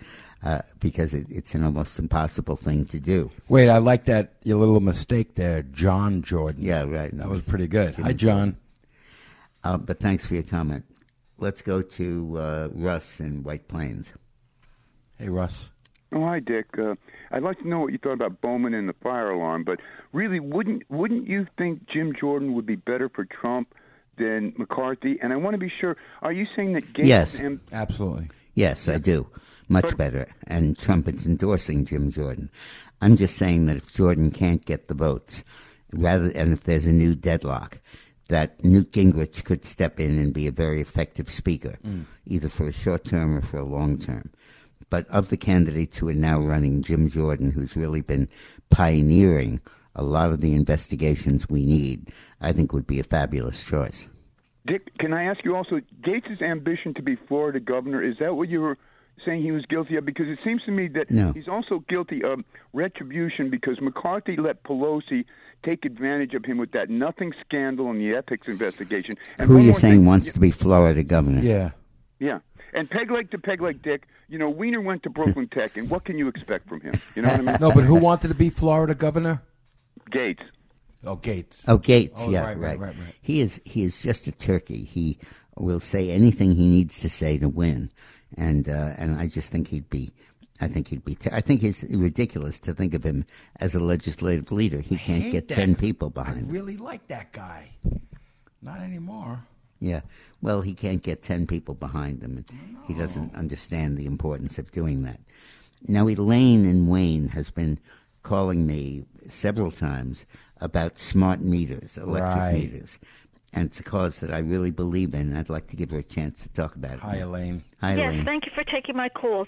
uh, because it, it's an almost impossible thing to do. Wait, I like that your little mistake there, John Jordan. Yeah, right. That was pretty good. Hi, John. Uh, but thanks for your comment. Let's go to uh, Russ in White Plains. Hey, Russ. Oh, hi, Dick. Uh, I'd like to know what you thought about Bowman and the fire alarm, but really, wouldn't wouldn't you think Jim Jordan would be better for Trump than McCarthy? And I want to be sure: Are you saying that Gaetz Yes. and Absolutely. Yes, I do. Much better. And Trump is endorsing Jim Jordan. I'm just saying that if Jordan can't get the votes, rather and if there's a new deadlock, that Newt Gingrich could step in and be a very effective speaker, Mm. either for a short term or for a long term. But of the candidates who are now running, Jim Jordan, who's really been pioneering a lot of the investigations we need, I think would be a fabulous choice. Dick, can I ask you also Gaetz' ambition to be Florida governor? Is that what you were saying he was guilty of? Because it seems to me that No. he's also guilty of retribution because McCarthy let Pelosi take advantage of him with that nothing scandal in the ethics investigation. And Who one are you saying thing. wants to be Florida governor? Yeah. Yeah. And peg leg to peg leg Dick, you know, Weiner went to Brooklyn Tech, and what can you expect from him? You know what I mean? (laughs) No, but who wanted to be Florida governor? Gaetz. Oh, Gaetz. Oh, Gaetz. Oh, yeah, right, right, right, right. He is he is just a turkey. He will say anything he needs to say to win, and uh, and I just think he'd be. I think he'd be. T- I think it's ridiculous to think of him as a legislative leader. He can't get that. ten people behind him. really like that guy. Not anymore. Yeah. Well, he can't get 10 people behind him. and He doesn't understand the importance of doing that. Now, Elaine in Wayne has been calling me several times about smart meters, electric Right. meters. And it's a cause that I really believe in. I'd like to give her a chance to talk about it. Hi, Elaine. Hi, yes, Elaine. thank you for taking my call.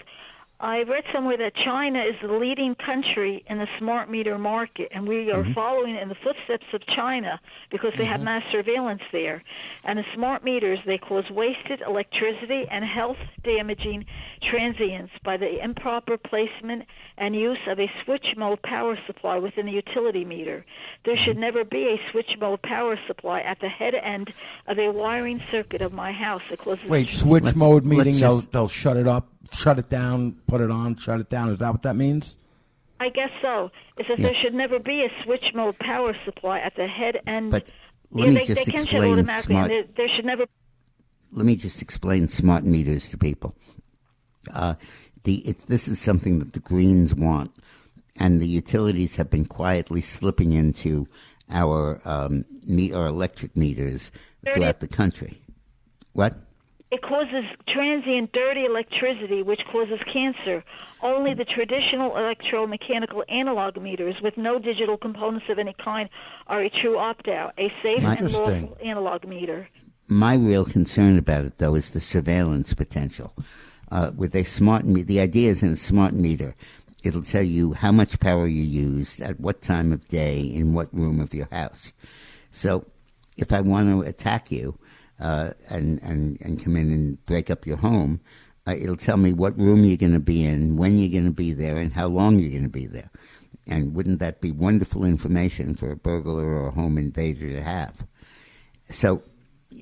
I read somewhere that China is the leading country in the smart meter market, and we are Mhm. following in the footsteps of China because they have mass surveillance there. And the smart meters, they cause wasted electricity and health damaging transients by the improper placement and use of a switch mode power supply within the utility meter. There should never be a switch mode power supply at the head end of a wiring circuit of my house. It causes Wait, switch mode let's meaning they'll they'll shut it up, shut it down, put it on, shut it down. Is that what that means? I guess so. It says Yeah. there should never be a switch mode power supply at the head end. But yeah, let me they, just they explain smart- there, there should never. let me just explain smart meters to people. Uh, the it, this is something that the Greens want, and the utilities have been quietly slipping into our um, our electric meters throughout the country. What? It causes transient dirty electricity, which causes cancer. Only the traditional electromechanical analog meters with no digital components of any kind are a true opt-out, a safe and lawful analog meter. My real concern about it, though, is the surveillance potential. Uh, with a smart, me- the idea is in a smart meter, it'll tell you how much power you used at what time of day in what room of your house. So, if I want to attack you uh, and and and come in and break up your home, uh, it'll tell me what room you're going to be in, when you're going to be there, and how long you're going to be there. And wouldn't that be wonderful information for a burglar or a home invader to have? So,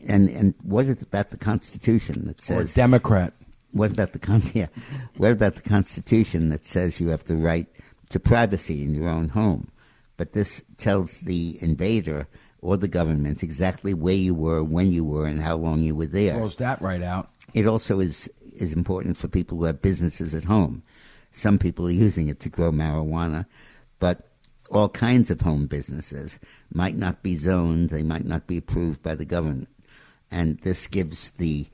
and and what is about the Constitution that says Or a Democrat? What about the con- (laughs) yeah, What about the Constitution that says you have the right to privacy in your own home? But this tells the invader or the government exactly where you were, when you were, and how long you were there. Throws that right out. It also is is important for people who have businesses at home. Some people are using it to grow marijuana, but all kinds of home businesses might not be zoned. They might not be approved by the government, and this gives the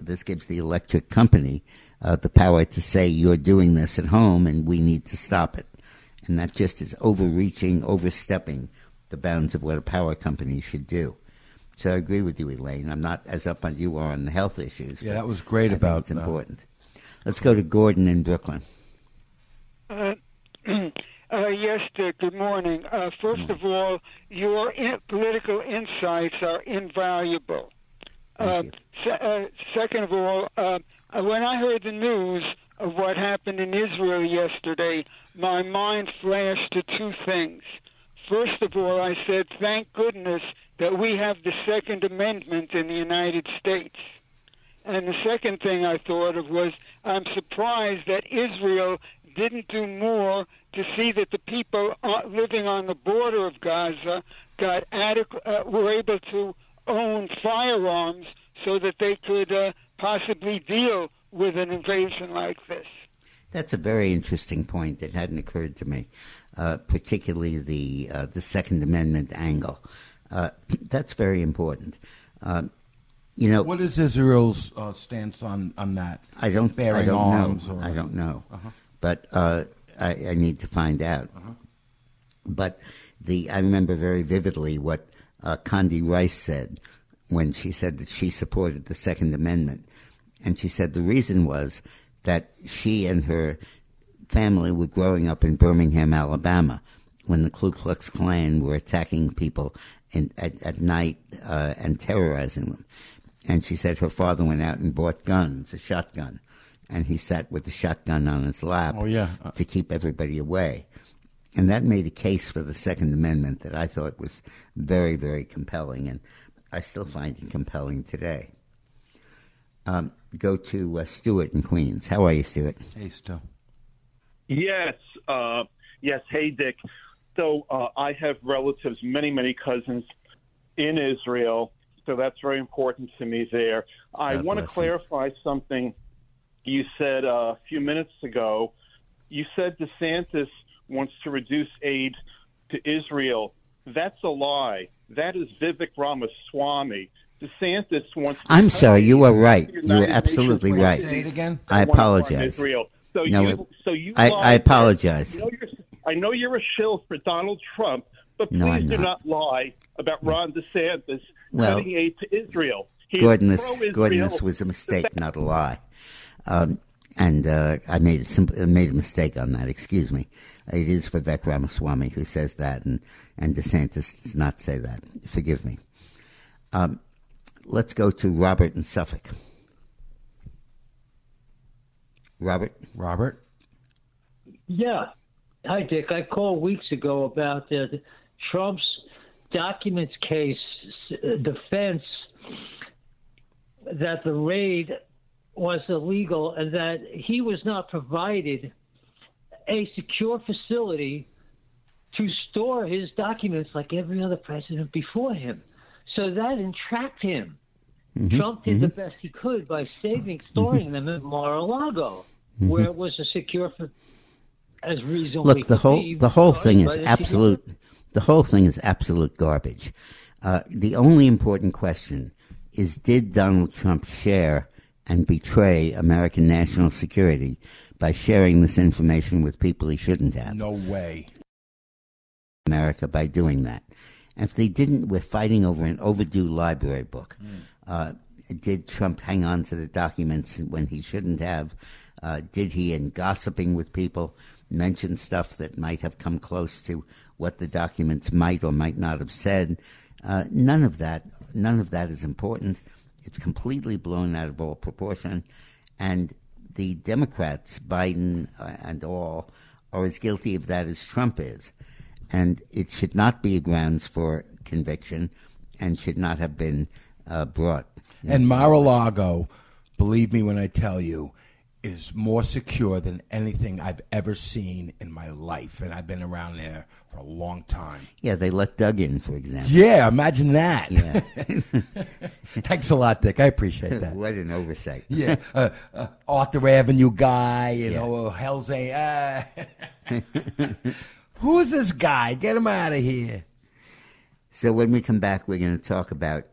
this gives the electric company uh, the power to say you're doing this at home, and we need to stop it. And that just is overreaching, overstepping the bounds of what a power company should do. So I agree with you, Elaine. I'm not as up as you are on the health issues. Yeah, that was great I about it's uh, important. Let's go to Gordon in Brooklyn. Uh, (clears throat) uh, yes, Dick. Good morning. Uh, first of all, your in- political insights are invaluable. Uh, se- uh, second of all, uh, when I heard the news of what happened in Israel yesterday, my mind flashed to two things. First of all, I said, thank goodness that we have the Second Amendment in the United States. And the second thing I thought of was I'm surprised that Israel didn't do more to see that the people uh, living on the border of Gaza got uh, were able to own firearms so that they could uh, possibly deal with an invasion like this. That's a very interesting point that hadn't occurred to me, uh, particularly the uh, the Second Amendment angle. Uh, (clears throat) that's very important. Um, you know, What is Israel's uh, stance on, on that? I don't. bearing I don't arms. know. Or, I don't know. Uh-huh. But uh, I, I need to find out. But the I remember very vividly what uh, Condi Rice said when she said that she supported the Second Amendment, and she said the reason was that she and her family were growing up in Birmingham, Alabama, when the Ku Klux Klan were attacking people in, at, at night uh, and terrorizing them. And she said her father went out and bought guns, a shotgun, and he sat with the shotgun on his lap Oh, yeah. to keep everybody away. And that made a case for the Second Amendment that I thought was very, very compelling, and I still find it compelling today. Um, go to uh, Stuart in Queens. How are you, Stuart? Hey, Stu. Yes, uh, yes. Hey, Dick. So uh, I have relatives, many, many cousins in Israel. So that's very important to me there. I want to clarify something you said uh, a few minutes ago. You said DeSantis wants to reduce aid to Israel. That's a lie. That is Vivek Ramaswamy. DeSantis wants. To I'm sorry, you are right. You are absolutely right. Say it again. I They want to harm apologize. Israel. So No, you, it- so you I, I apologize. You know you're, I know you're a shill for Donald Trump, but please No, do not. not lie about Ron DeSantis Well, cutting aid to Israel. Gordon. Gordon, was a mistake, not a lie. Um, and uh, I made a, simp- uh, made a mistake on that. Excuse me. It is Vivek Ramaswamy who says that, and, and DeSantis does not say that. Forgive me. Um, let's go to Robert in Suffolk. Robert? Robert? Yeah. Hi, Dick. I called weeks ago about uh, Trump's documents case uh, defense that the raid was illegal and that he was not provided a secure facility to store his documents like every other president before him. So that entrapped him. Mhm, Trump did the mhm. best he could by saving, storing them at Mar-a-Lago, Mhm. where it was a secure, fa- as reasonably. Look, the whole the whole thing is but if absolute. The whole thing is absolute garbage. Uh, the only important question is: Did Donald Trump share and betray American national security by sharing this information with people he shouldn't have? No way. America by doing that. And if they didn't, we're fighting over an overdue library book. Uh, did Trump hang on to the documents when he shouldn't have? Uh, did he, in gossiping with people, mention stuff that might have come close to what the documents might or might not have said? Uh, none of that. None of that is important. It's completely blown out of all proportion, and the Democrats, Biden uh, and all, are as guilty of that as Trump is. And it should not be a grounds for conviction and should not have been uh, brought. And Mar-a-Lago, believe me when I tell you, is more secure than anything I've ever seen in my life. And I've been around there for a long time. Yeah, they let Doug in, for example. Yeah, imagine that. Yeah. (laughs) (laughs) Thanks a lot, Dick. I appreciate that. what an oversight. (laughs) yeah, uh, uh, Arthur Avenue guy, you know, Hell's A. Who's this guy? Get him out of here. So when we come back, we're going to talk about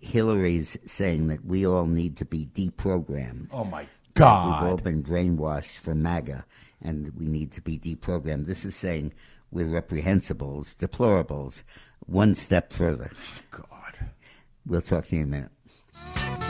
Hillary's saying that we all need to be deprogrammed. Oh my God. We've all been brainwashed for MAGA, and we need to be deprogrammed. This is saying we're reprehensibles, deplorables, one step further. Oh God. We'll talk to you in a minute.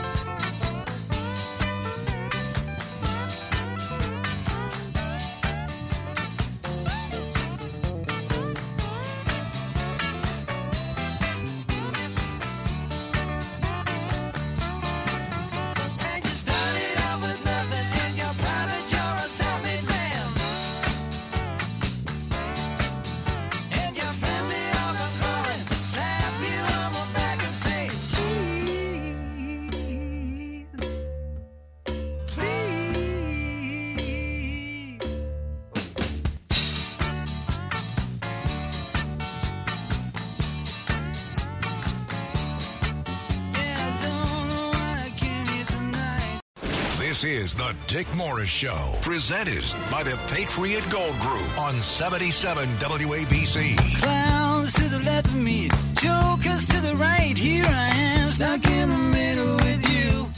Dick Morris Show, presented by the Patriot Gold Group on 77 WABC. Clowns to the left of me, jokers to the right. Here I am, stuck in the middle with you.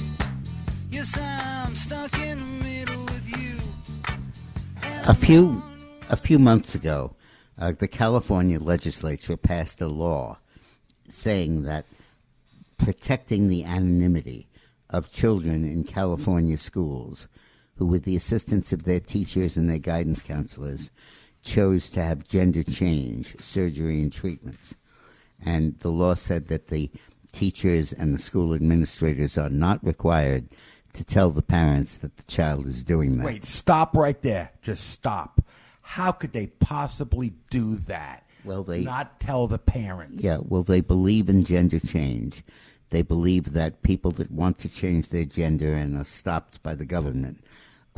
Yes, I'm stuck in the middle with you. A few a few months ago, uh, the California legislature passed a law saying that protecting the anonymity of children in California schools who, with the assistance of their teachers and their guidance counselors, chose to have gender change surgery and treatments. And the law said that the teachers and the school administrators are not required to tell the parents that the child is doing that. Wait, stop right there. Just stop. How could they possibly do that? Well, they not tell the parents. Yeah, well, they believe in gender change. They believe that people that want to change their gender and are stopped by the government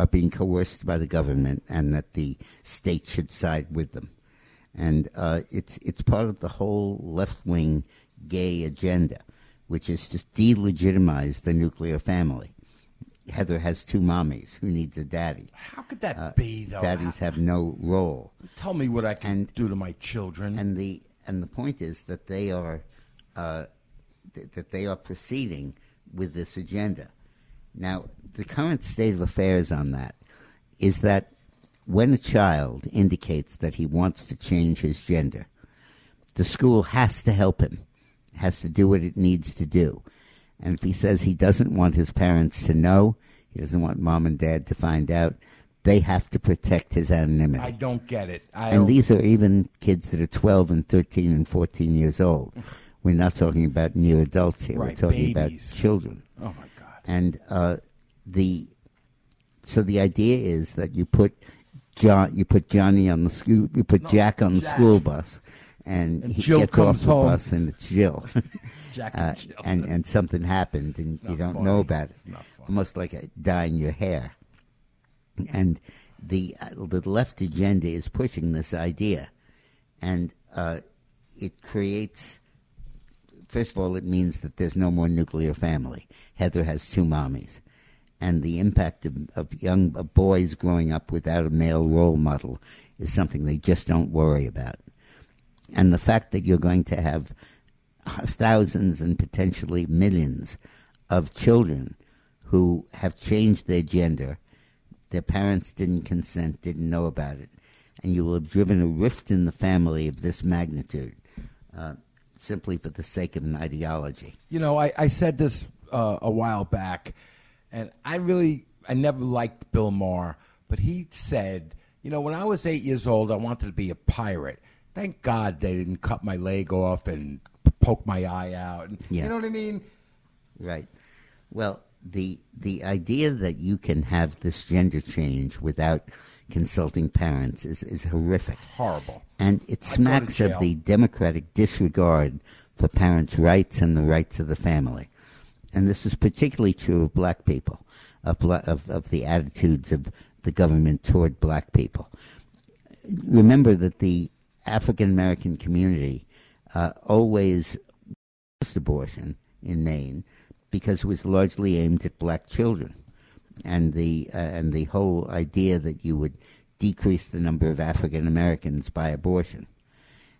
are being coerced by the government, and that the state should side with them. And uh, it's it's part of the whole left wing gay agenda, which is to delegitimize the nuclear family. Heather has two mommies. Who needs a daddy? How could that Uh, be, though? Daddies have no role. Tell me what I can do to my children. And the and the point is that they are uh, th- that they are proceeding with this agenda. Now, the current state of affairs on that is that when a child indicates that he wants to change his gender, the school has to help him, has to do what it needs to do. And if he says he doesn't want his parents to know, he doesn't want mom and dad to find out, they have to protect his anonymity. I don't get it. I and don't- these are even kids that are 12 and 13 and 14 years old. We're not talking about near adults here. Right, We're talking babies. about children. Oh my! And uh, the so the idea is that you put John, you put Johnny on the school, you put No, Jack on the Jack. school bus, and, And he Jill gets off the home. bus, and it's Jill. (laughs) Jack uh, and Jill. and and something happened, and you don't know about it. Almost like a, dyeing your hair. And the uh, the left agenda is pushing this idea, and uh, it creates. First of all, it means that there's no more nuclear family. Heather has two mommies, and the impact of, of young of boys growing up without a male role model is something they just don't worry about. And the fact that you're going to have thousands and potentially millions of children who have changed their gender, their parents didn't consent, didn't know about it, and you will have driven a rift in the family of this magnitude, uh, simply for the sake of an ideology. You know, I, I said this uh, a while back, and I really, I never liked Bill Maher, but he said, you know, when I was eight years old, I wanted to be a pirate. Thank God they didn't cut my leg off and poke my eye out. Yeah. You know what I mean? Right. Well, the the idea that you can have this gender change without consulting parents is, is horrific. Horrible. And it I'd go to smacks of the democratic disregard for parents' rights and the rights of the family. And this is particularly true of black people, of, of, of the attitudes of the government toward black people. Remember that the African American community uh, always opposed abortion in Maine because it was largely aimed at black children, and the uh, and the whole idea that you would decrease the number of African Americans by abortion.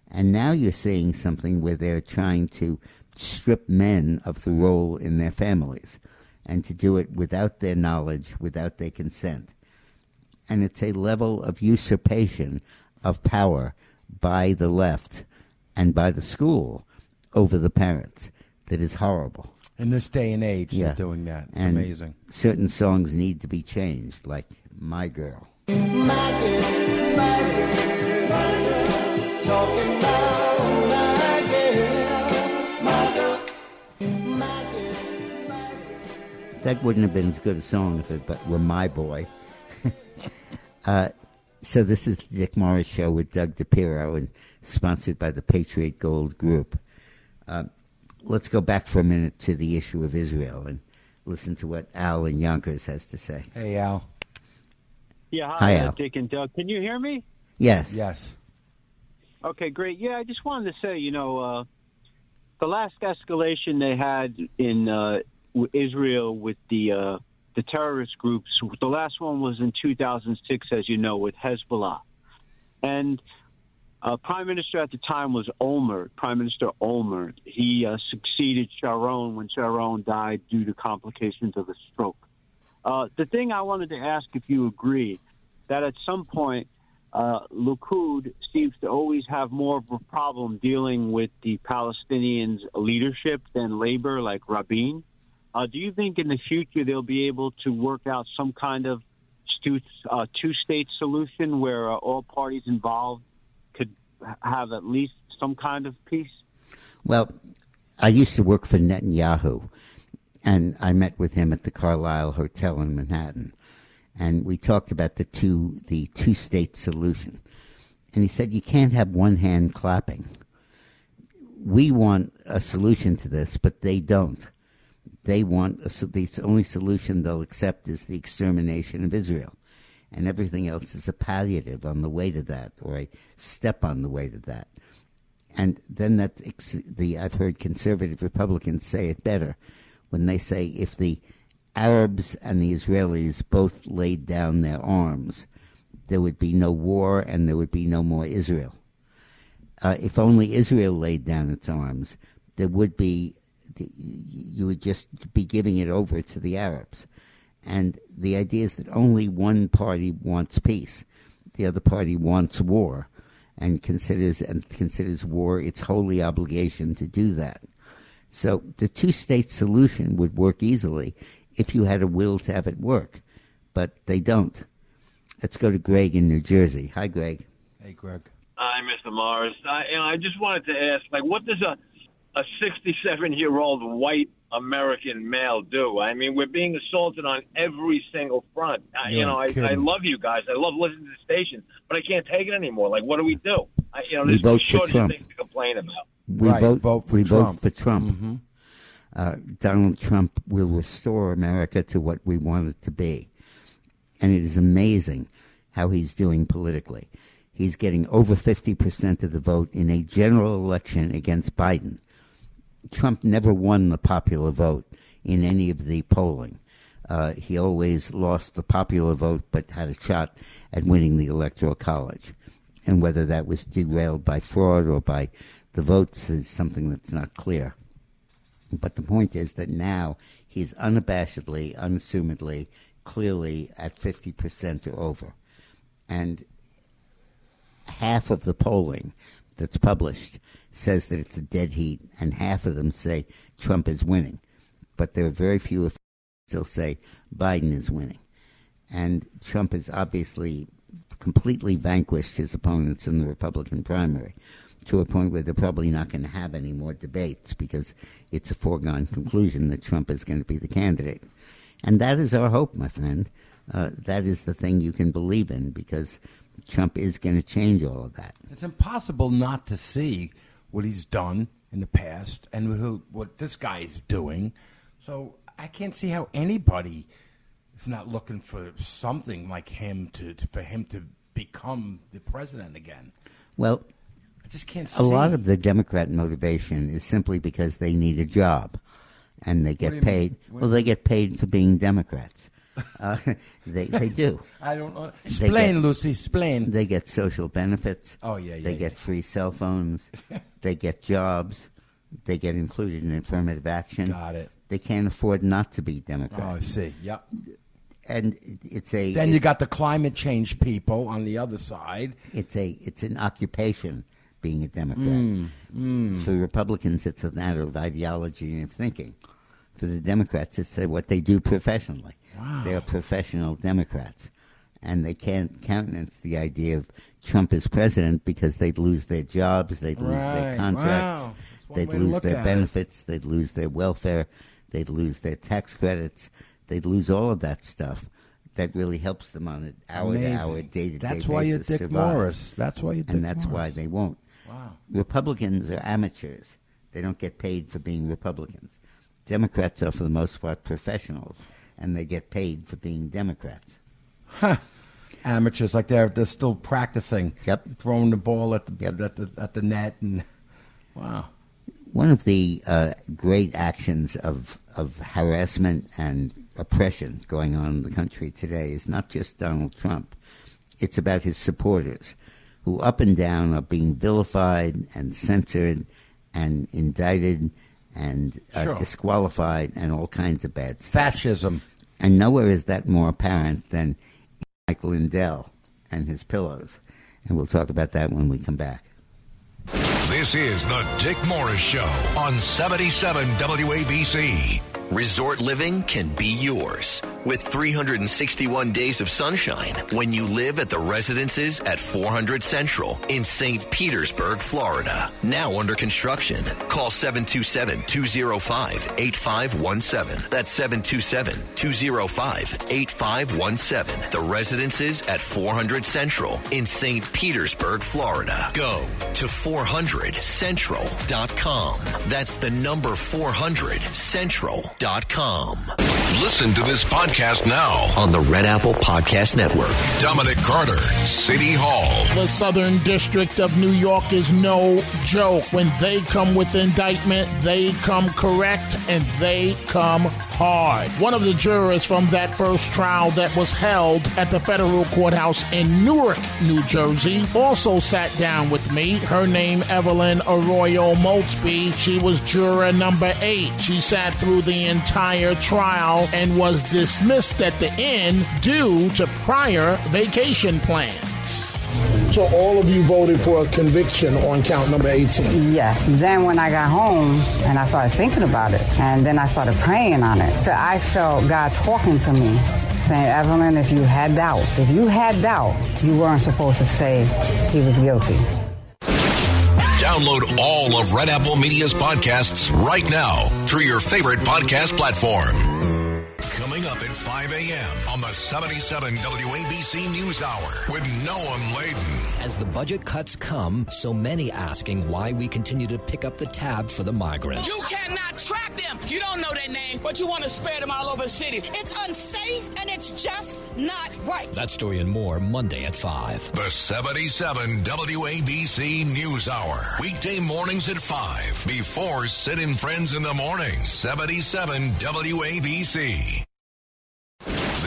And now you're seeing something where they're trying to strip men of the role in their families and to do it without their knowledge, without their consent. And it's a level of usurpation of power by the left and by the school over the parents that is horrible. In this day and age, Yeah. they're doing that. It's and amazing. Certain songs need to be changed, like My Girl. My girl, my girl, my girl, talking about my girl, my girl, my girl, my girl. That wouldn't have been as good a song if it but were my boy. (laughs) uh, so this is the Dick Morris Show with Doug DePiro and sponsored by the Patriot Gold Group. Uh, let's go back for a minute to the issue of Israel and listen to what Al in Yonkers has to say. Hey, Al. Yeah, hi, Hi, uh, Al. Dick and Doug. Can you hear me? Yes. Yes. Okay, great. Yeah, I just wanted to say, you know, uh, the last escalation they had in uh, Israel with the uh, the terrorist groups, the last one was in 2006, as you know, with Hezbollah, and uh, Prime Minister at the time was Olmert, Prime Minister Olmert. He uh, succeeded Sharon when Sharon died due to complications of a stroke. Uh, the thing I wanted to ask if you agree that at some point uh, Likud seems to always have more of a problem dealing with the Palestinians' leadership than Labor, like Rabin. Uh, do you think in the future they'll be able to work out some kind of stu- uh, two-state solution where uh, all parties involved have at least some kind of peace? Well, I used to work for Netanyahu, and I met with him at the Carlyle Hotel in Manhattan, and we talked about the two the two state solution. And he said you can't have one hand clapping. We want a solution to this, but they don't. They want a, the only solution they'll accept is the extermination of Israel, and everything else is a palliative on the way to that, or a step on the way to that. And then that the I've heard conservative Republicans say it better when they say if the Arabs and the Israelis both laid down their arms, there would be no war and there would be no more Israel. Uh, if only Israel laid down its arms, there would be you would just be giving it over to the Arabs. And the idea is that only one party wants peace, the other party wants war, and considers and considers war its holy obligation to do that. So the two-state solution would work easily if you had a will to have it work, but they don't. Let's go to Greg in New Jersey. Hi, Greg. Hey, Greg. Hi, Mr. Morris. I, you know, I just wanted to ask, like, what does a a 67 year old white American male do? I mean, we're being assaulted on every single front. I, you know, I, I love you guys. I love listening to the station, but I can't take it anymore. Like, what do we do? I, you know, We there's vote for shortage of Trump. things to complain about. We Right, vote, vote for we Trump. vote for Trump. Mhm. Uh, Donald Trump will restore America to what we want it to be. And it is amazing how he's doing politically. He's getting over 50% of the vote in a general election against Biden. Trump never won the popular vote in any of the polling. Uh, he always lost the popular vote, but had a shot at winning the electoral college. And whether that was derailed by fraud or by the votes is something that's not clear. But the point is that now he's unabashedly, unassumedly, clearly at 50% or over. And half of the polling that's published says that it's a dead heat, and half of them say Trump is winning. But there are very few who still say Biden is winning. And Trump has obviously completely vanquished his opponents in the Republican primary to a point where they're probably not going to have any more debates because it's a foregone conclusion that Trump is going to be the candidate. And that is our hope, my friend. uh, that is the thing you can believe in because Trump is going to change all of that. It's impossible not to see what he's done in the past and who, what this guy is doing. So I can't see how anybody is not looking for something like him to, to for him to become the president again. Well, I just can't a see. lot of the Democrat motivation is simply because they need a job, and they get paid. Well, they get paid for being Democrats. Uh, they they do. (laughs) I don't know. Explain, get- Lucy. Explain. They get social benefits. Oh, yeah, yeah, They yeah. get free cell phones. (laughs) they get jobs. They get included in affirmative action. Got it. They can't afford not to be Oh, I see. Yep. And it's a Then you got the climate change people on the other side. it's a it's an occupation being a Democrat. Mm, mm. For Republicans, it's a matter of ideology and of thinking. For the Democrats, it's what they do professionally. Wow. They're professional Democrats, and they can't countenance the idea of Trump as president because they'd lose their jobs, they'd lose their contracts, Wow. They'd lose their at it. benefits, they'd lose their welfare, they'd lose their tax credits, they'd lose all of that stuff. That really helps them on an hour to hour, Amazing. day to day That's why you're basis Dick survive. Morris. That's why you're Dick and that's why they won't. Wow. Republicans are amateurs. They don't get paid for being Republicans. Democrats are, for the most part, professionals, and they get paid for being Democrats. Huh. Amateurs like they're they're still practicing. Yep. Throwing the ball at the at the at the net and wow. One of the uh, great actions of, of harassment and oppression going on in the country today is not just Donald Trump. It's about his supporters, who up and down are being vilified and censored and indicted and uh, Sure. disqualified and all kinds of bad stuff. Fascism. And nowhere is that more apparent than Mike Lindell and his pillows. And we'll talk about that when we come back. This is the Dick Morris Show on 77 WABC. Resort living can be yours with 361 days of sunshine when you live at the residences at 400 Central in St. Petersburg, Florida. Now under construction. Call 727 205 8517. That's 727 205 8517. The residences at 400 Central in St. Petersburg, Florida. Go to 400central.com. That's the number 400central.com. Listen to this podcast now on the Red Apple Podcast Network. Dominic Carter, City Hall. The Southern District of New York is no joke. When they come with indictment, they come correct and they come hard. One of the jurors from that first trial that was held at the federal courthouse in Newark, New Jersey, also sat down with me. Her name Evelyn Arroyo Maltby. She was juror number eight. She sat through the entire trial and was dismissed at the end due to prior vacation plans. So all of you voted for a conviction on count number 18? Yes. Then when I got home and I started thinking about it, and then I started praying on it, so I felt God talking to me, saying, Evelyn, if you had doubt, if you had doubt, you weren't supposed to say he was guilty. Download all of Red Apple Media's podcasts right now through your favorite podcast platform. Coming up at 5 a.m. on the 77 WABC News Hour with Noam Laden. As the budget cuts come, so many asking why we continue to pick up the tab for the migrants. You cannot track them. You don't know their name, but you want to spread them all over the city. It's unsafe and it's just not right. That story and more Monday at 5. The 77 WABC News Hour. Weekday mornings at 5 before Sid and Friends in the Morning. 77 WABC.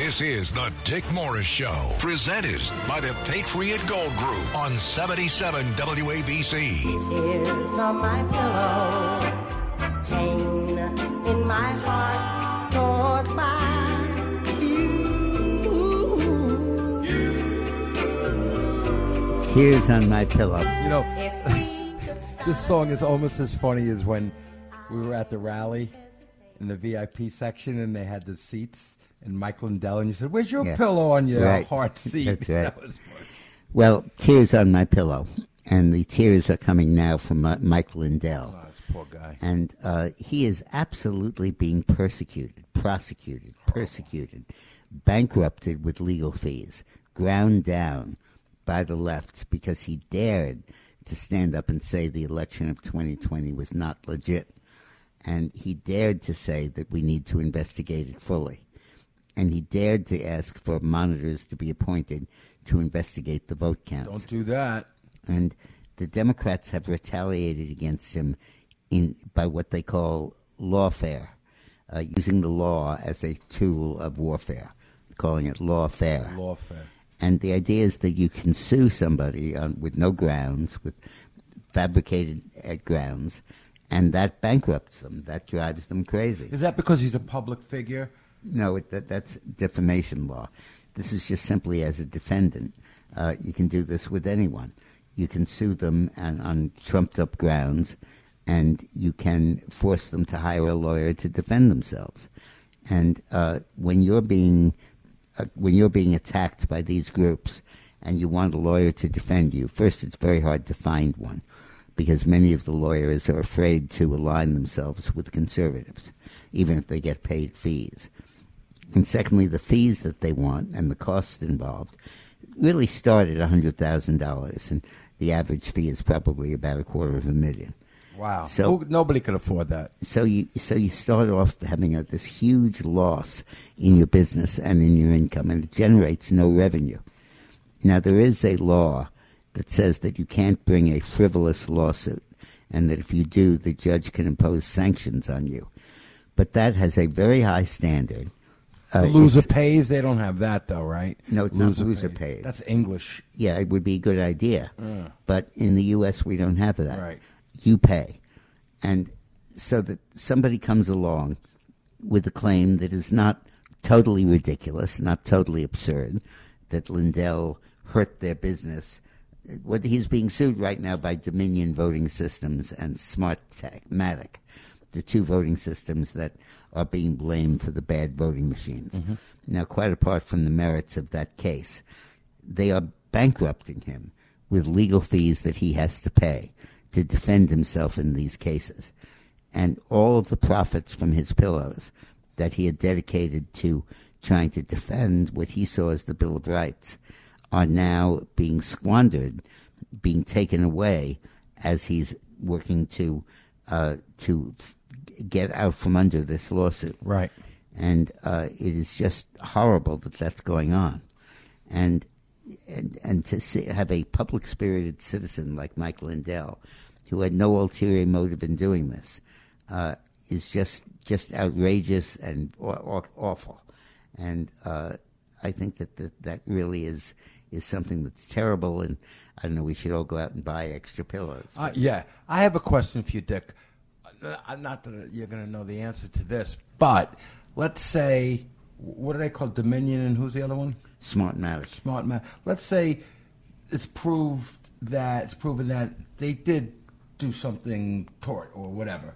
This is the Dick Morris Show, presented by the Patriot Gold Group on 77 WABC. Tears on my pillow, pain in my heart caused by you. Tears on my pillow. You know, (laughs) this song is almost as funny as when we were at the rally in the VIP section and they had the seats and Mike Lindell and you said, "Where's your Yeah. pillow on your Right. heart seat?" That's (laughs) right. That was Well, tears on my pillow, and the tears are coming now from uh, Mike Lindell. Oh, poor guy. And uh, he is absolutely being persecuted, prosecuted, persecuted bankrupted with legal fees, ground down by the left because he dared to stand up and say the election of 2020 was not legit. And he dared to say that we need to investigate it fully. And he dared to ask for monitors to be appointed to investigate the vote count. Don't do that. And the Democrats have retaliated against him in by what they call lawfare, uh, using the law as a tool of warfare, calling it lawfare. Lawfare. And the idea is that you can sue somebody on, with no grounds, with fabricated uh, grounds, and that bankrupts them. That drives them crazy. Is that because he's a public figure? No, it, that, that's defamation law. This is just simply as a defendant. Uh, you can do this with anyone. You can sue them and, on trumped up grounds, and you can force them to hire a lawyer to defend themselves. And uh, when you're being uh, when you're being attacked by these groups, and you want a lawyer to defend you, first it's very hard to find one because many of the lawyers are afraid to align themselves with conservatives, even if they get paid fees. And secondly, the fees that they want and the costs involved really start at $100,000, and the average fee is probably about a quarter of a million. Wow. So- Who- nobody could afford that. So you so you start off having a, this huge loss in your business and in your income, and it generates no revenue. Now there is a law that says that you can't bring a frivolous lawsuit, and that if you do, the judge can impose sanctions on you. But that has a very high standard. Uh, the loser pays. They don't have that though, right? No, it's not loser pays. That's English. Yeah, it would be a good idea. Yeah. But in the U.S., we don't have that. Right. You pay. And so that somebody comes along with a claim that is not totally ridiculous, not totally absurd, that Lindell hurt their business. What he's being sued right now by Dominion Voting Systems and Smart Matic, the two voting systems that are being blamed for the bad voting machines. Mhm. Now, quite apart from the merits of that case, they are bankrupting him with legal fees that he has to pay to defend himself in these cases. And all of the profits from his pillows that he had dedicated to trying to defend what he saw as the Bill of Rights are now being squandered, being taken away as he's working to uh, to get out from under this lawsuit. Right. And uh, it is just horrible that that's going on. And and, and to see, have a public spirited citizen like Mike Lindell, who had no ulterior motive in doing this, uh, is just just outrageous and aw- aw- awful. And uh, I think that, that that really is is something that's terrible. And I don't know. We should all go out and buy extra pillows. Uh, yeah, I have a question for you, Dick. Uh, not that you're going to know the answer to this, but let's say, what do they call Dominion and who's the other one? Smartmatic. Smart Matic. Let's say it's proved that it's proven that they did do something tort or whatever.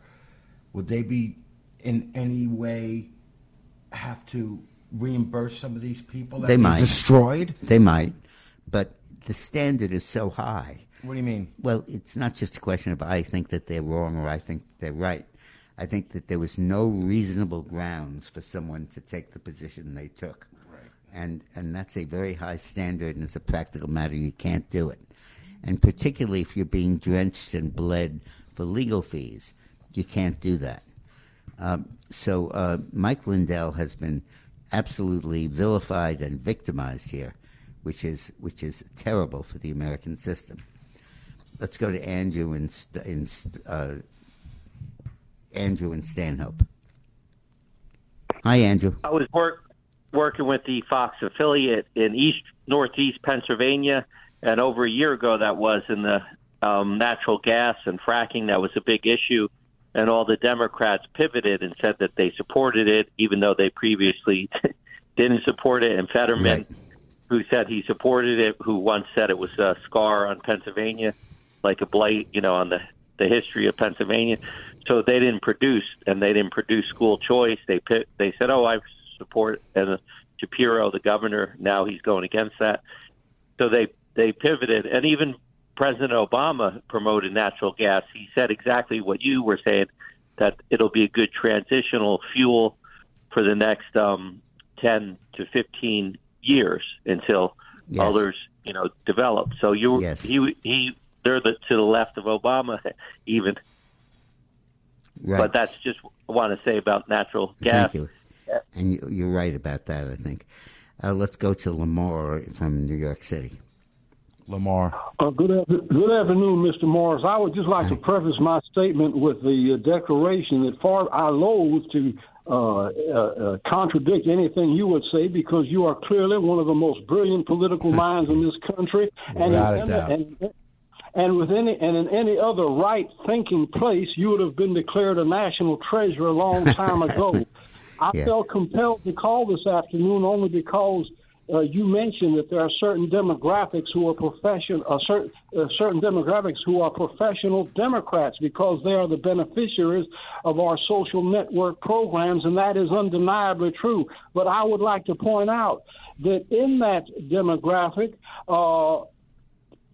Would they be in any way have to reimburse some of these people that they might destroyed? They might, but the standard is so high. What do you mean? Well, it's not just a question of I think that they're wrong or I think they're right. I think that there was no reasonable grounds for someone to take the position they took. Right. And and that's a very high standard and as a practical matter you can't do it. And particularly if you're being drenched and bled for legal fees, you can't do that. Um, so uh, Mike Lindell has been absolutely vilified and victimized here, which is which is terrible for the American system. Let's go to Andrew in, St- in uh, Andrew in Stanhope. Hi, Andrew. I was work, working with the Fox affiliate in East Northeast Pennsylvania, and over a year ago, that was in the um, natural gas and fracking. That was a big issue, and all the Democrats pivoted and said that they supported it, even though they previously (laughs) didn't support it. And Fetterman, who said he supported it, who once said it was a scar on Pennsylvania, like a blight, you know, on the the history of Pennsylvania. So they didn't produce, and they didn't produce school choice. They pi- they said, "Oh, I support." And Shapiro, the governor, now he's going against that. So they they pivoted, and even President Obama promoted natural gas. He said exactly what you were saying that it'll be a good transitional fuel for the next um, 10 to 15 years until Yes. others, you know, develop. So you he he they're the, to the left of Obama (laughs) even. Right. But that's just what I want to say about natural gas. Thank you. And you, you're right about that, I think. Uh, let's go to Lamar from New York City. Lamar. Uh, good, af- good afternoon, Mr. Morris. I would just like to preface my statement with the uh, declaration that far I loathe to uh, uh, uh, contradict anything you would say because you are clearly one of the most brilliant political (laughs) minds in this country. And, Without a doubt. and, and with any and in any other right thinking place, you would have been declared a national treasure a long time ago. (laughs) I Yeah. felt compelled to call this afternoon only because uh, you mentioned that there are certain demographics who are profession, uh, certain uh, certain demographics who are professional Democrats because they are the beneficiaries of our social network programs, and that is undeniably true. But I would like to point out that in that demographic, uh,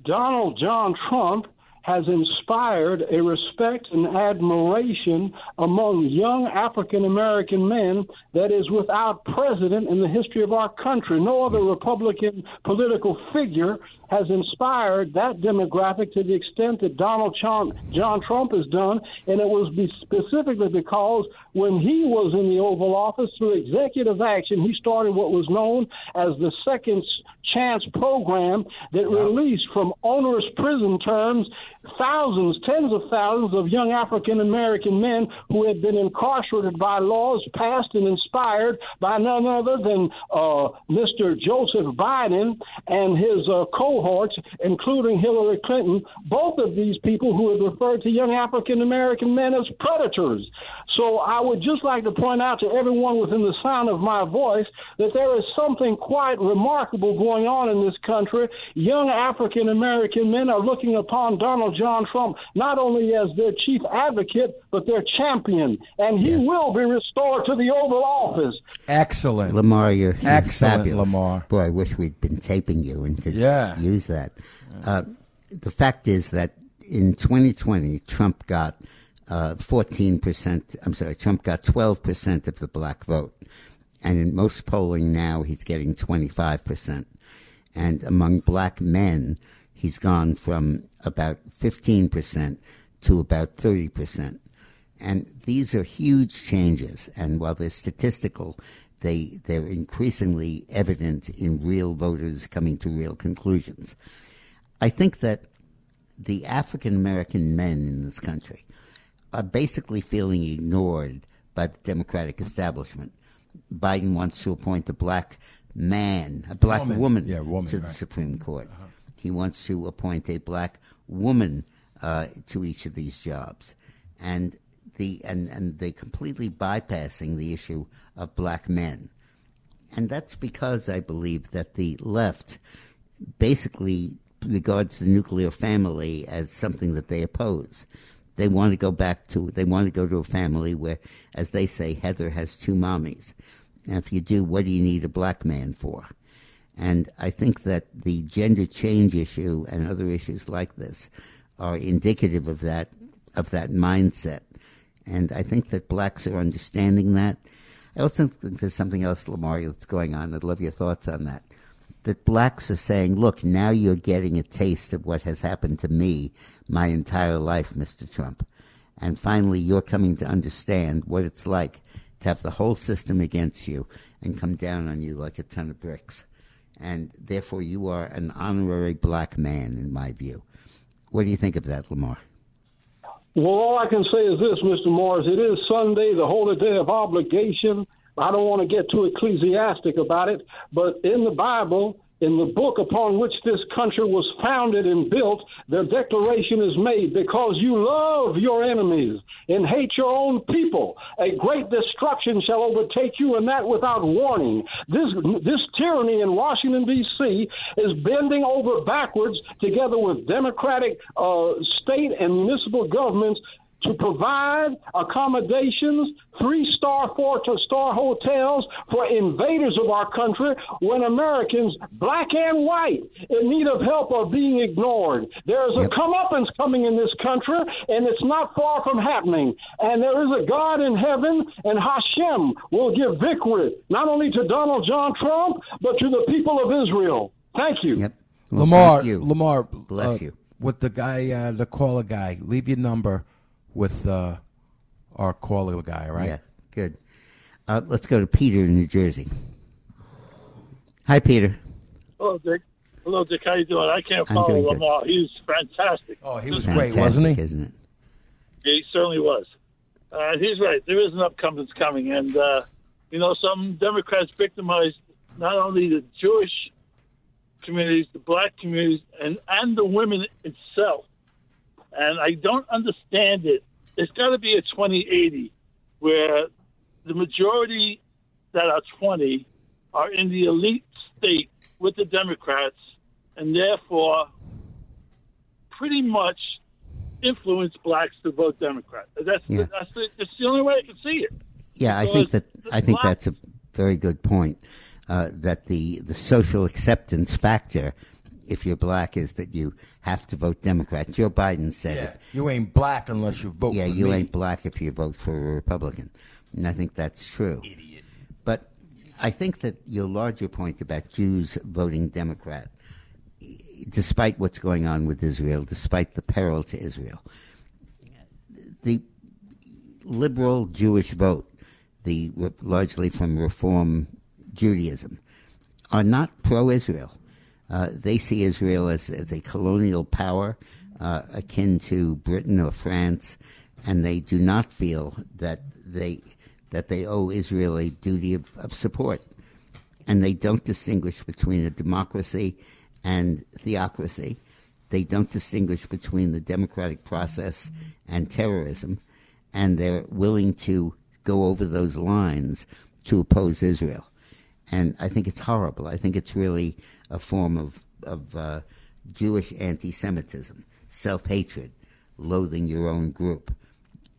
Donald John Trump has inspired a respect and admiration among young African American men that is without precedent in the history of our country. No other Republican political figure has inspired that demographic to the extent that Donald John, John Trump has done, and it was be specifically because when he was in the Oval Office through executive action, he started what was known as the Second Chance program that released from onerous prison terms thousands, tens of thousands of young African American men who had been incarcerated by laws passed and inspired by none other than uh, Mr. Joseph Biden and his uh, cohorts, including Hillary Clinton. Both of these people who had referred to young African American men as predators. So I would just like to point out to everyone within the sound of my voice that there is something quite remarkable going on in this country. Young African American men are looking upon Donald John Trump not only as their chief advocate, but their champion. And he will be restored to the Oval Office. Excellent. Lamar, you're, you're Excellent, fabulous. Lamar. Boy, I wish we'd been taping you and could Yeah. Use that. Uh, the fact is that in 2020, Trump got uh, 14%, I'm sorry, Trump got 12% of the black vote. And in most polling now, he's getting 25%. And among black men, he's gone from about 15% to about 30%. And these are huge changes. And while they're statistical, they, they're increasingly evident in real voters coming to real conclusions. I think that the African American men in this country are basically feeling ignored by the Democratic establishment. Biden wants to appoint a black man, a black Woman. woman, Yeah, woman, to the right. Uh-huh. Supreme Court. He wants to appoint a black woman uh, to each of these jobs, and the and and they completely bypassing the issue of black men, and that's because I believe that the left basically regards the nuclear family as something that they oppose. They want to go back to they want to go to a family where, as they say, Heather has two mommies. And if you do, what do you need a black man for? And I think that the gender change issue and other issues like this are indicative of that of that mindset. And I think that blacks are understanding that. I also think there's something else, Lamar, that's going on. I'd love your thoughts on that. That blacks are saying, look, now you're getting a taste of what has happened to me my entire life, Mr. Trump. And finally, you're coming to understand what it's like to have the whole system against you and come down on you like a ton of bricks. And therefore, you are an honorary black man, in my view. What do you think of that, Lamar? Well, all I can say is this, Mr. Morris. It is Sunday, the holy day of obligation. I don't want to get too ecclesiastic about it, but in the Bible, in the book upon which this country was founded and built, the declaration is made because you love your enemies and hate your own people. A great destruction shall overtake you, and that without warning. This this tyranny in Washington D.C. is bending over backwards, together with Democratic uh, state and municipal governments to provide accommodations, three star, four star hotels for invaders of our country when Americans, black and white, in need of help are being ignored. There is a comeuppance coming in this country, and it's not far from happening. And there is a God in heaven, and Hashem will give victory not only to Donald John Trump, but to the people of Israel. Thank you. Well, Lamar, thank you. Lamar, Bless uh, you. With the guy, uh, the caller guy, leave your number with uh, our caller guy, right? Yeah, good. Uh, let's go to Peter in New Jersey. Hi, Peter. Hello, Dick. Hello, Dick. How you doing? I can't I'm follow doing good. Lamar. He was fantastic. Oh, he was Fantastic, Isn't it? Yeah, he certainly was. Uh, he's right. There is an upcoming coming, and uh, you know, some Democrats victimized not only the Jewish communities, the black communities, and and the women itself. And I don't understand it. There's got to be a 2080 where the majority that are 20 are in the elite state with the Democrats, and therefore pretty much influence blacks to vote Democrat. That's Yeah. that's, the, that's the only way I can see it. Yeah, I think that I think black- that's a very good point. Uh, that the the social acceptance factor, if you're black, is that you have to vote Democrat. Joe Biden said, Yeah, you ain't black unless you vote "Yeah, you me. ain't black if you vote for a Republican," and I think that's true. Idiot. But I think that your larger point about Jews voting Democrat, despite what's going on with Israel, despite the peril to Israel, the liberal Jewish vote, the largely from Reform Judaism, are not pro-Israel. Uh, they see Israel as, as a colonial power uh, akin to Britain or France, and they do not feel that they that they owe Israel a duty of, of support. And they don't distinguish between a democracy and theocracy. They don't distinguish between the democratic process and terrorism, and they're willing to go over those lines to oppose Israel. And I think it's horrible. I think it's really a form of, of uh, Jewish anti Semitism, self hatred, loathing your own group.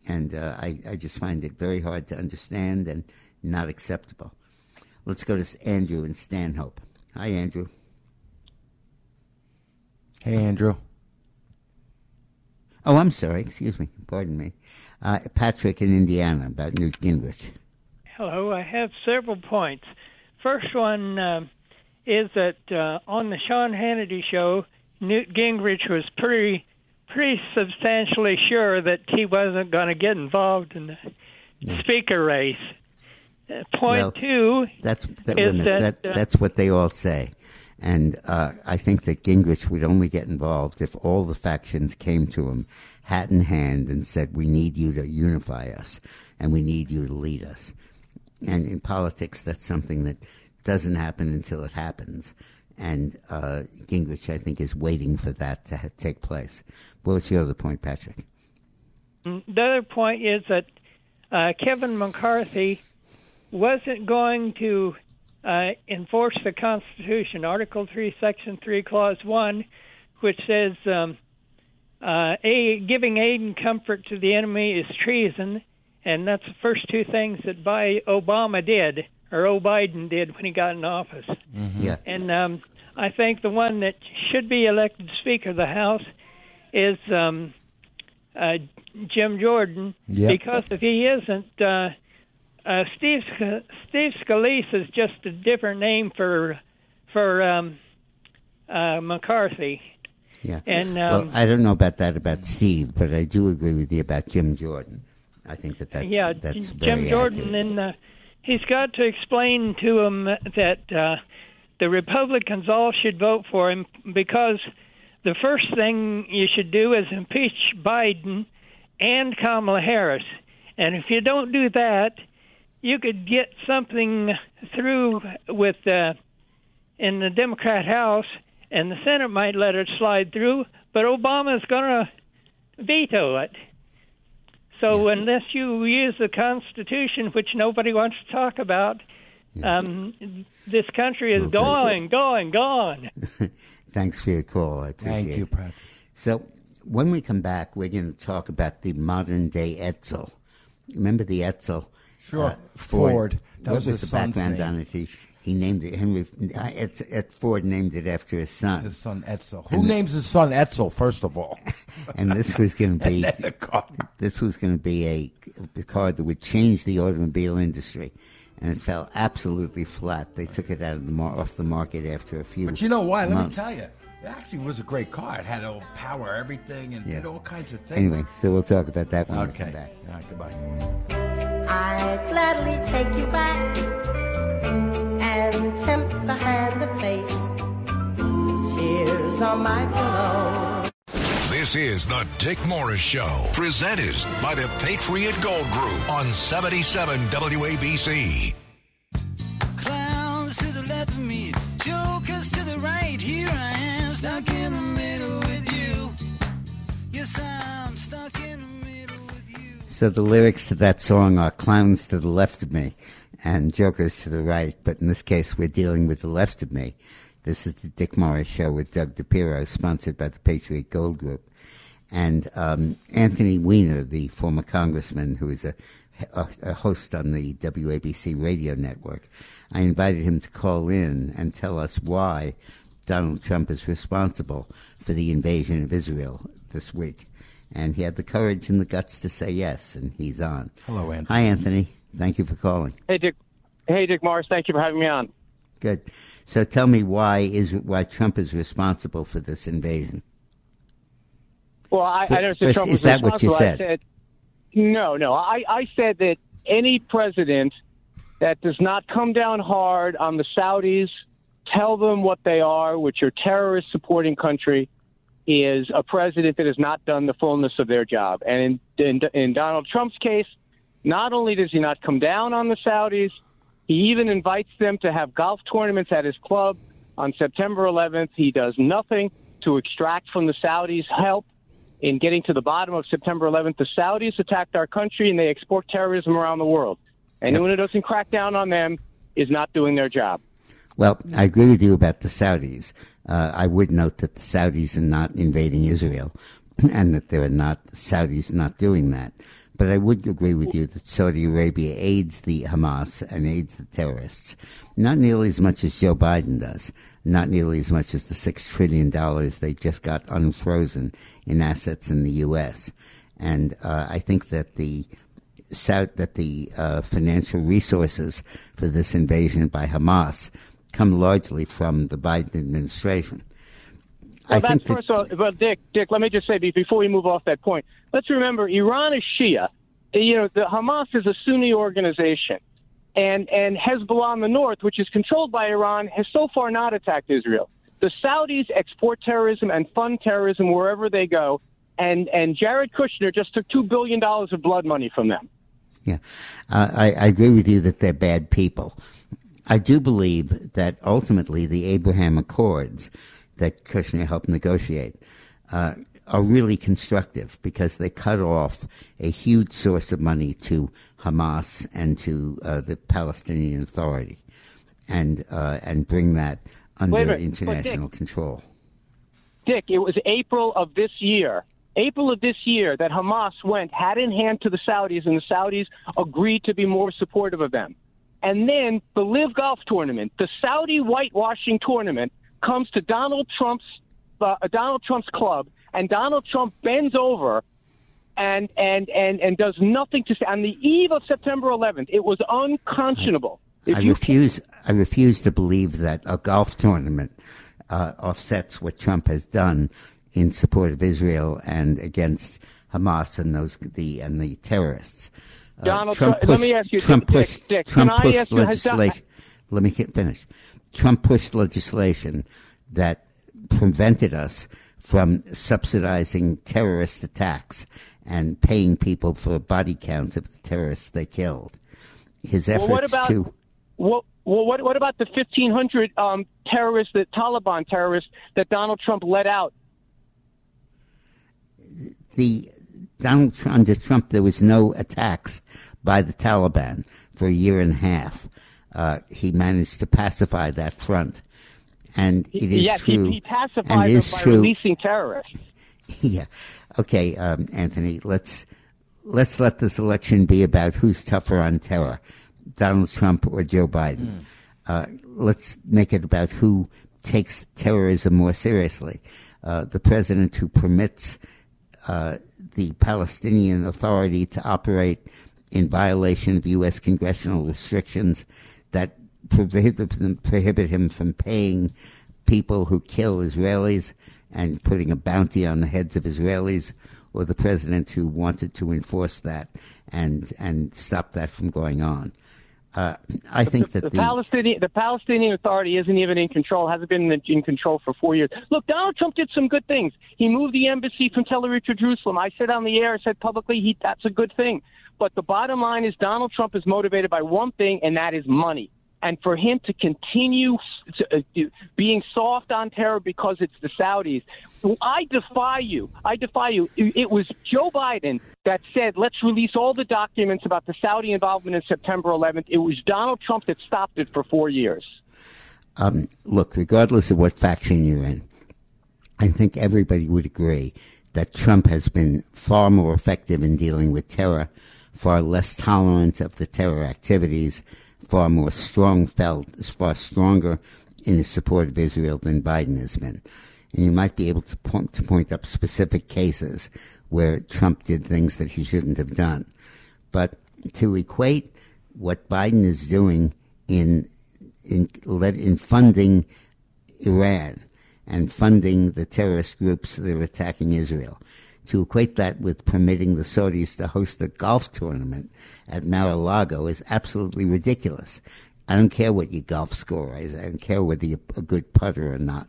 And uh, I, I just find it very hard to understand and not acceptable. Let's go to Andrew in Stanhope. Hi, Andrew. Hey, Andrew. Oh, I'm sorry. Excuse me. Pardon me. Uh, Patrick in Indiana about Newt Gingrich. Hello, I have several points. First one um is that uh, on the Sean Hannity show, Newt Gingrich was pretty, pretty substantially sure that he wasn't going to get involved in the speaker race. Uh, point Well, two That's that, is wait a minute, that, that uh, that's what they all say, and uh, I think that Gingrich would only get involved if all the factions came to him, hat in hand, and said, "We need you to unify us, and we need you to lead us." And in politics, that's something that doesn't happen until it happens. And uh, Gingrich, I think, is waiting for that to ha- take place. What was your other point, Patrick? The other point is that uh, Kevin McCarthy wasn't going to uh, enforce the Constitution, Article 3, Section 3, Clause 1, which says um, uh, giving aid and comfort to the enemy is treason, and that's the first two things that by Obama did, or O. Biden did when he got in office. Yeah. And um, I think the one that should be elected Speaker of the House is um, uh, Jim Jordan, Yep. because if he isn't, uh, uh, Steve Sc- Steve Scalise is just a different name for for um, uh, McCarthy. Yeah. And well, um, I don't know about that about Steve, but I do agree with you about Jim Jordan. I think that that's yeah, that's Jim Jordan, accurate. and uh, he's got to explain to him that uh, the Republicans all should vote for him because the first thing you should do is impeach Biden and Kamala Harris, and if you don't do that, you could get something through with uh, in the Democrat House, and the Senate might let it slide through, but Obama's going to veto it. So unless you use the Constitution, which nobody wants to talk about, um, this country is going, going, going. Thanks for your call. I appreciate it. Thank you, it. Patrick. So when we come back, we're going to talk about the modern day Edsel. Remember the Edsel? Sure. Uh, Ford. That what was was, his the son's background name. on it? He, he named it Henry. Uh, Ed, Ed Ford named it after his son. His son Edsel. Who And- names his son Edsel? First of all, (laughs) and this was going to be (laughs) the car. this was going to be a, a car that would change the automobile industry, and it fell absolutely flat. They took it out of the mar- off the market after a few. But you know what? Let me tell you, it actually was a great car. It had all power, everything, and Yeah. did all kinds of things. Anyway, so we'll talk about that when we come back. All right, goodbye. I'd gladly take you back and tempt the hand of fate. Tears on my pillow. This is the Dick Morris Show, presented by the Patriot Gold Group on 77 WABC. Clowns to the left of me, jokers to the right. Here I am, stuck in the middle with you. Yes, I'm stuck in the middle with you. So the lyrics to that song are clowns to the left of me and jokers to the right, but in this case we're dealing with the left of me. This is the Dick Morris Show with Doug DePiro, sponsored by the Patriot Gold Group. And um, Anthony Weiner, the former congressman who is a, a, a host on the WABC radio network, I invited him to call in and tell us why Donald Trump is responsible for the invasion of Israel this week. And he had the courage and the guts to say yes, and he's on. Hello, Anthony. Hi, Anthony. Thank you for calling. Hey, Dick. Hey, Dick Morris. Thank you for having me on. Good. So tell me why is why Trump is responsible for this invasion? Well, I, I But- never said but Trump is was that what you responsible. said? I said no, no. I, I said that any president that does not come down hard on the Saudis, tell them what they are, which are terrorist supporting country, is a president that has not done the fullness of their job. And in, in, in Donald Trump's case, not only does he not come down on the Saudis, he even invites them to have golf tournaments at his club on September 11th. He does nothing to extract from the Saudis' help in getting to the bottom of September 11th. The Saudis attacked our country and they export terrorism around the world. Anyone who doesn't crack down on them is not doing their job. Well, I agree with you about the Saudis. Uh, I would note that the Saudis are not invading Israel, (clears throat) and that there are not Saudis not doing that. But I would agree with you that Saudi Arabia aids the Hamas and aids the terrorists, not nearly as much as Joe Biden does, not nearly as much as the six trillion dollars they just got unfrozen in assets in the U.S. And uh, I think that the that the uh, financial resources for this invasion by Hamas come largely from the Biden administration. Well, I that's think that, first of all, well, Dick, Dick, let me just say before we move off that point, let's remember Iran is Shia. You know, the Hamas is a Sunni organization. And, and Hezbollah in the north, which is controlled by Iran, has so far not attacked Israel. The Saudis export terrorism and fund terrorism wherever they go. And, and Jared Kushner just took $2 billion of blood money from them. yeah, uh, I, I agree with you that they're bad people. I do believe that ultimately the Abraham Accords that Kushner helped negotiate uh, are really constructive because they cut off a huge source of money to Hamas and to uh, the Palestinian Authority, and uh, and bring that under minute, international Dick- control. Dick, it was April of this year. April of this year that Hamas went hat in hand to the Saudis, and the Saudis agreed to be more supportive of them. And then the LIV Golf Tournament, the Saudi whitewashing tournament, comes to Donald Trump's uh, Donald Trump's club, and Donald Trump bends over and and and and does nothing to say on the eve of September 11th. It was unconscionable. If I you refuse. I refuse to believe that a golf tournament uh, offsets what Trump has done in support of Israel and against Hamas and those the and the terrorists. Uh, Donald Trump- let me ask you, Trump Dick, pushed. Dick, Trump can I pushed ask you, Don- legislation. Let me get finish. Trump pushed legislation that prevented us from subsidizing terrorist attacks and paying people for body counts of the terrorists they killed. His efforts Well, what about to Well, well, what what about the fifteen hundred um, terrorists, the Taliban terrorists that Donald Trump let out? the Donald Trump, under Trump, there was no attacks by the Taliban for a year and a half. Uh, he managed to pacify that front, and it is yes, true. he, he pacified and them is by true. releasing terrorists. (laughs) Yeah. Okay, um, Anthony. Let's let's let this election be about who's tougher on terror, Donald Trump or Joe Biden. Uh, let's make it about who takes terrorism more seriously. Uh, the president who permits uh, the Palestinian Authority to operate in violation of U.S. congressional restrictions that prohibit him, prohibit him from paying people who kill Israelis and putting a bounty on the heads of Israelis, or the president who wanted to enforce that and and stop that from going on. Uh, I think the, that the Palestinian the Palestinian Authority isn't even in control. Hasn't been in, in control for four years. Look, Donald Trump did some good things. He moved the embassy from Tel Aviv to Jerusalem. I said on the air, I said publicly, he that's a good thing. But the bottom line is Donald Trump is motivated by one thing, and that is money. And for him to continue to, uh, being soft on terror because it's the Saudis, I defy you. I defy you. It was Joe Biden that said, let's release all the documents about the Saudi involvement in September 11th. It was Donald Trump that stopped it for four years. Um, look, regardless of what faction you're in, I think everybody would agree that Trump has been far more effective in dealing with terror, far less tolerant of the terror activities, far more strong felt, far stronger in his support of Israel than Biden has been. And you might be able to point, to point up specific cases where Trump did things that he shouldn't have done. But to equate what Biden is doing in in in funding Iran and funding the terrorist groups that are attacking Israel, to equate that with permitting the Saudis to host a golf tournament at Mar-a-Lago is absolutely ridiculous. I don't care what your golf score is. I don't care whether you're a good putter or not.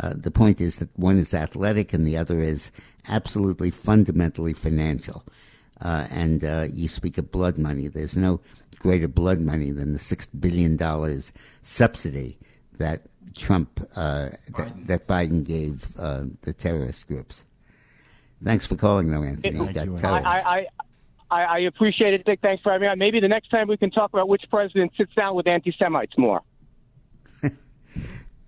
Uh, the point is that one is athletic and the other is absolutely fundamentally financial. Uh, and uh, you speak of blood money. There's no greater blood money than the six billion dollars subsidy that Trump uh, that, that Biden gave uh, the terrorist groups. Thanks for calling, though, Anthony. You got colors. I, I, I, I appreciate it, Dick. Thanks for having me on. Maybe the next time we can talk about which president sits down with anti Semites more. (laughs)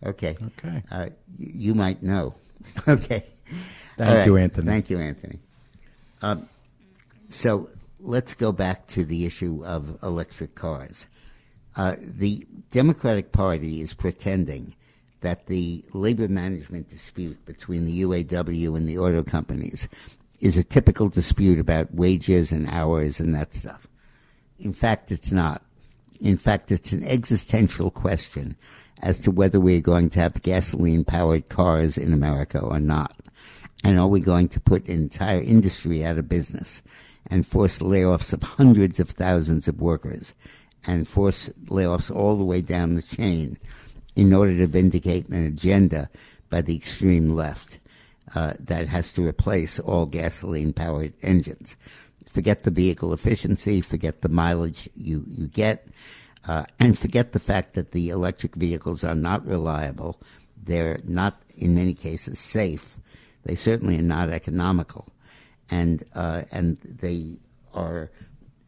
Okay. Okay. Uh, you, you might know. (laughs) okay. Thank All right. you, Anthony. Thank you, Anthony. Um, so let's go back to the issue of electric cars. Uh, the Democratic Party is pretending that the labor management dispute between the UAW and the auto companies is a typical dispute about wages and hours and that stuff. In fact, it's not. In fact, it's an existential question as to whether we're going to have gasoline powered cars in America or not. And are we going to put an entire industry out of business and force layoffs of hundreds of thousands of workers and force layoffs all the way down the chain in order to vindicate an agenda by the extreme left uh, that has to replace all gasoline powered engines? Forget the vehicle efficiency, forget the mileage you, you get. Uh, and forget the fact that the electric vehicles are not reliable. They're not, in many cases, safe. They certainly are not economical, and uh, and they are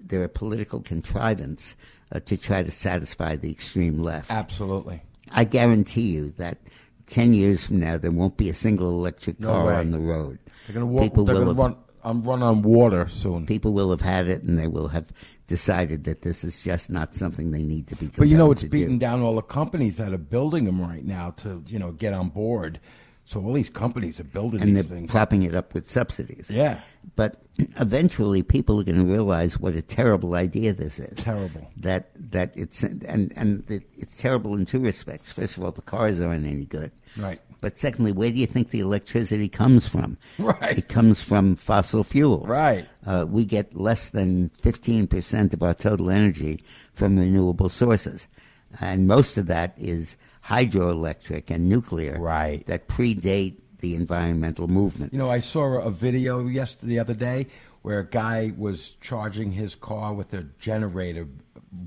they're a political contrivance uh, to try to satisfy the extreme left. Absolutely. I guarantee you that ten years from now there won't be a single electric No car way. on the road. They're going to walk. People They're will going to have- run. I'm run on water soon. People will have had it, and they will have decided that this is just not something they need to be. But you know, it's to do. beating down all the companies that are building them right now to you know get on board. So all these companies are building and they're things. propping it up with subsidies. Yeah. But eventually, people are going to realize what a terrible idea this is. Terrible. That that it's and and it, it's terrible in two respects. First of all, the cars aren't any good. Right. But secondly, where do you think the electricity comes from? Right. It comes from fossil fuels. Right. Uh, we get less than 15% of our total energy from renewable sources. And most of that is hydroelectric and nuclear. Right. That predate the environmental movement. You know, I saw a video yesterday, the other day, where a guy was charging his car with a generator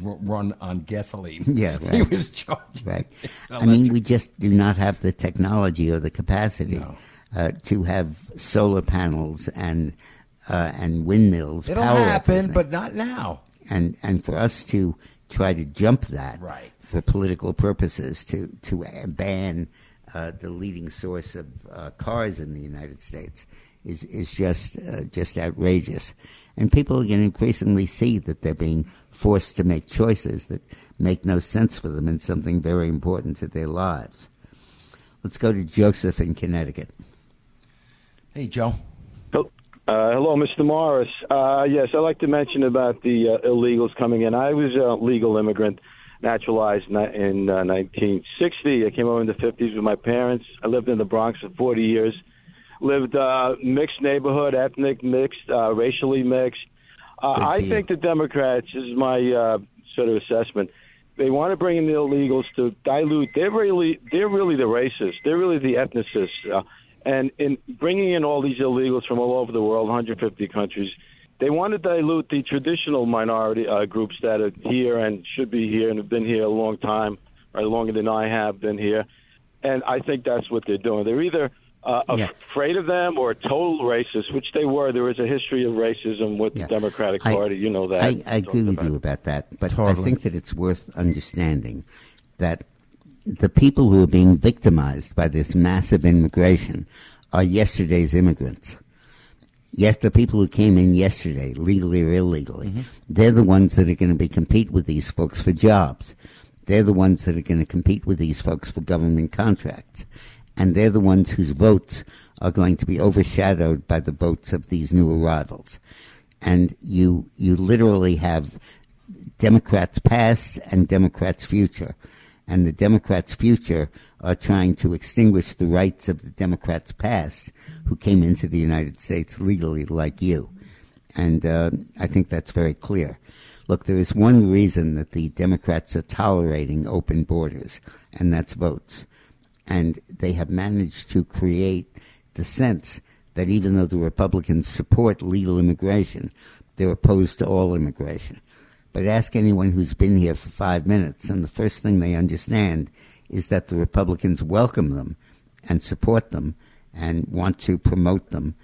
r- run on gasoline. (laughs) Yeah, right. he was charging. Right. it (laughs) I mean, we just do not have the technology or the capacity No. uh, to have solar panels and uh, and windmills. It'll happen, everything. but not now. and and for us to try to jump that Right. for political purposes to to ban uh, the leading source of uh, cars in the United States is is just uh, just outrageous. And people are going to increasingly see that they're being forced to make choices that make no sense for them in something very important to their lives. Let's go to Joseph in Connecticut. Hey, Joe. Uh, hello, Mr. Morris. Uh, yes, I'd like to mention about the uh, illegals coming in. I was a legal immigrant, naturalized in uh, 1960. I came over in the 50s with my parents. I lived in the Bronx for 40 years. Lived uh, mixed neighborhood, ethnic mixed, uh, racially mixed. Uh, I think the Democrats, this is my uh, sort of assessment, they want to bring in the illegals to dilute. They're really, they're really the racists. They're really the ethnicists. And in bringing in all these illegals from all over the world, 150 countries, they want to dilute the traditional minority uh, groups that are here and should be here and have been here a long time, or longer than I have been here. And I think that's what they're doing. They're either uh, Yeah. afraid of them or total racist, which they were. There is a history of racism with the Democratic I- Party. you know that. I, I agree with you about that, but I think that it's worth understanding that the people who are being victimized by this massive immigration are yesterday's immigrants. Yes, the people who came in yesterday, legally or illegally, mm-hmm. they're the ones that are going to be compete with these folks for jobs. They're the ones that are going to compete with these folks for government contracts. And they're the ones whose votes are going to be overshadowed by the votes of these new arrivals. And you, you literally have Democrats past and Democrats future. And the Democrats future are trying to extinguish the rights of the Democrats past who came into the United States legally like you. And uh, I think that's very clear. Look, there is one reason that the Democrats are tolerating open borders, and that's votes. And they have managed to create the sense that even though the Republicans support legal immigration, they're opposed to all immigration. But ask anyone who's been here for five minutes, and the first thing they understand is that the Republicans welcome them and support them and want to promote them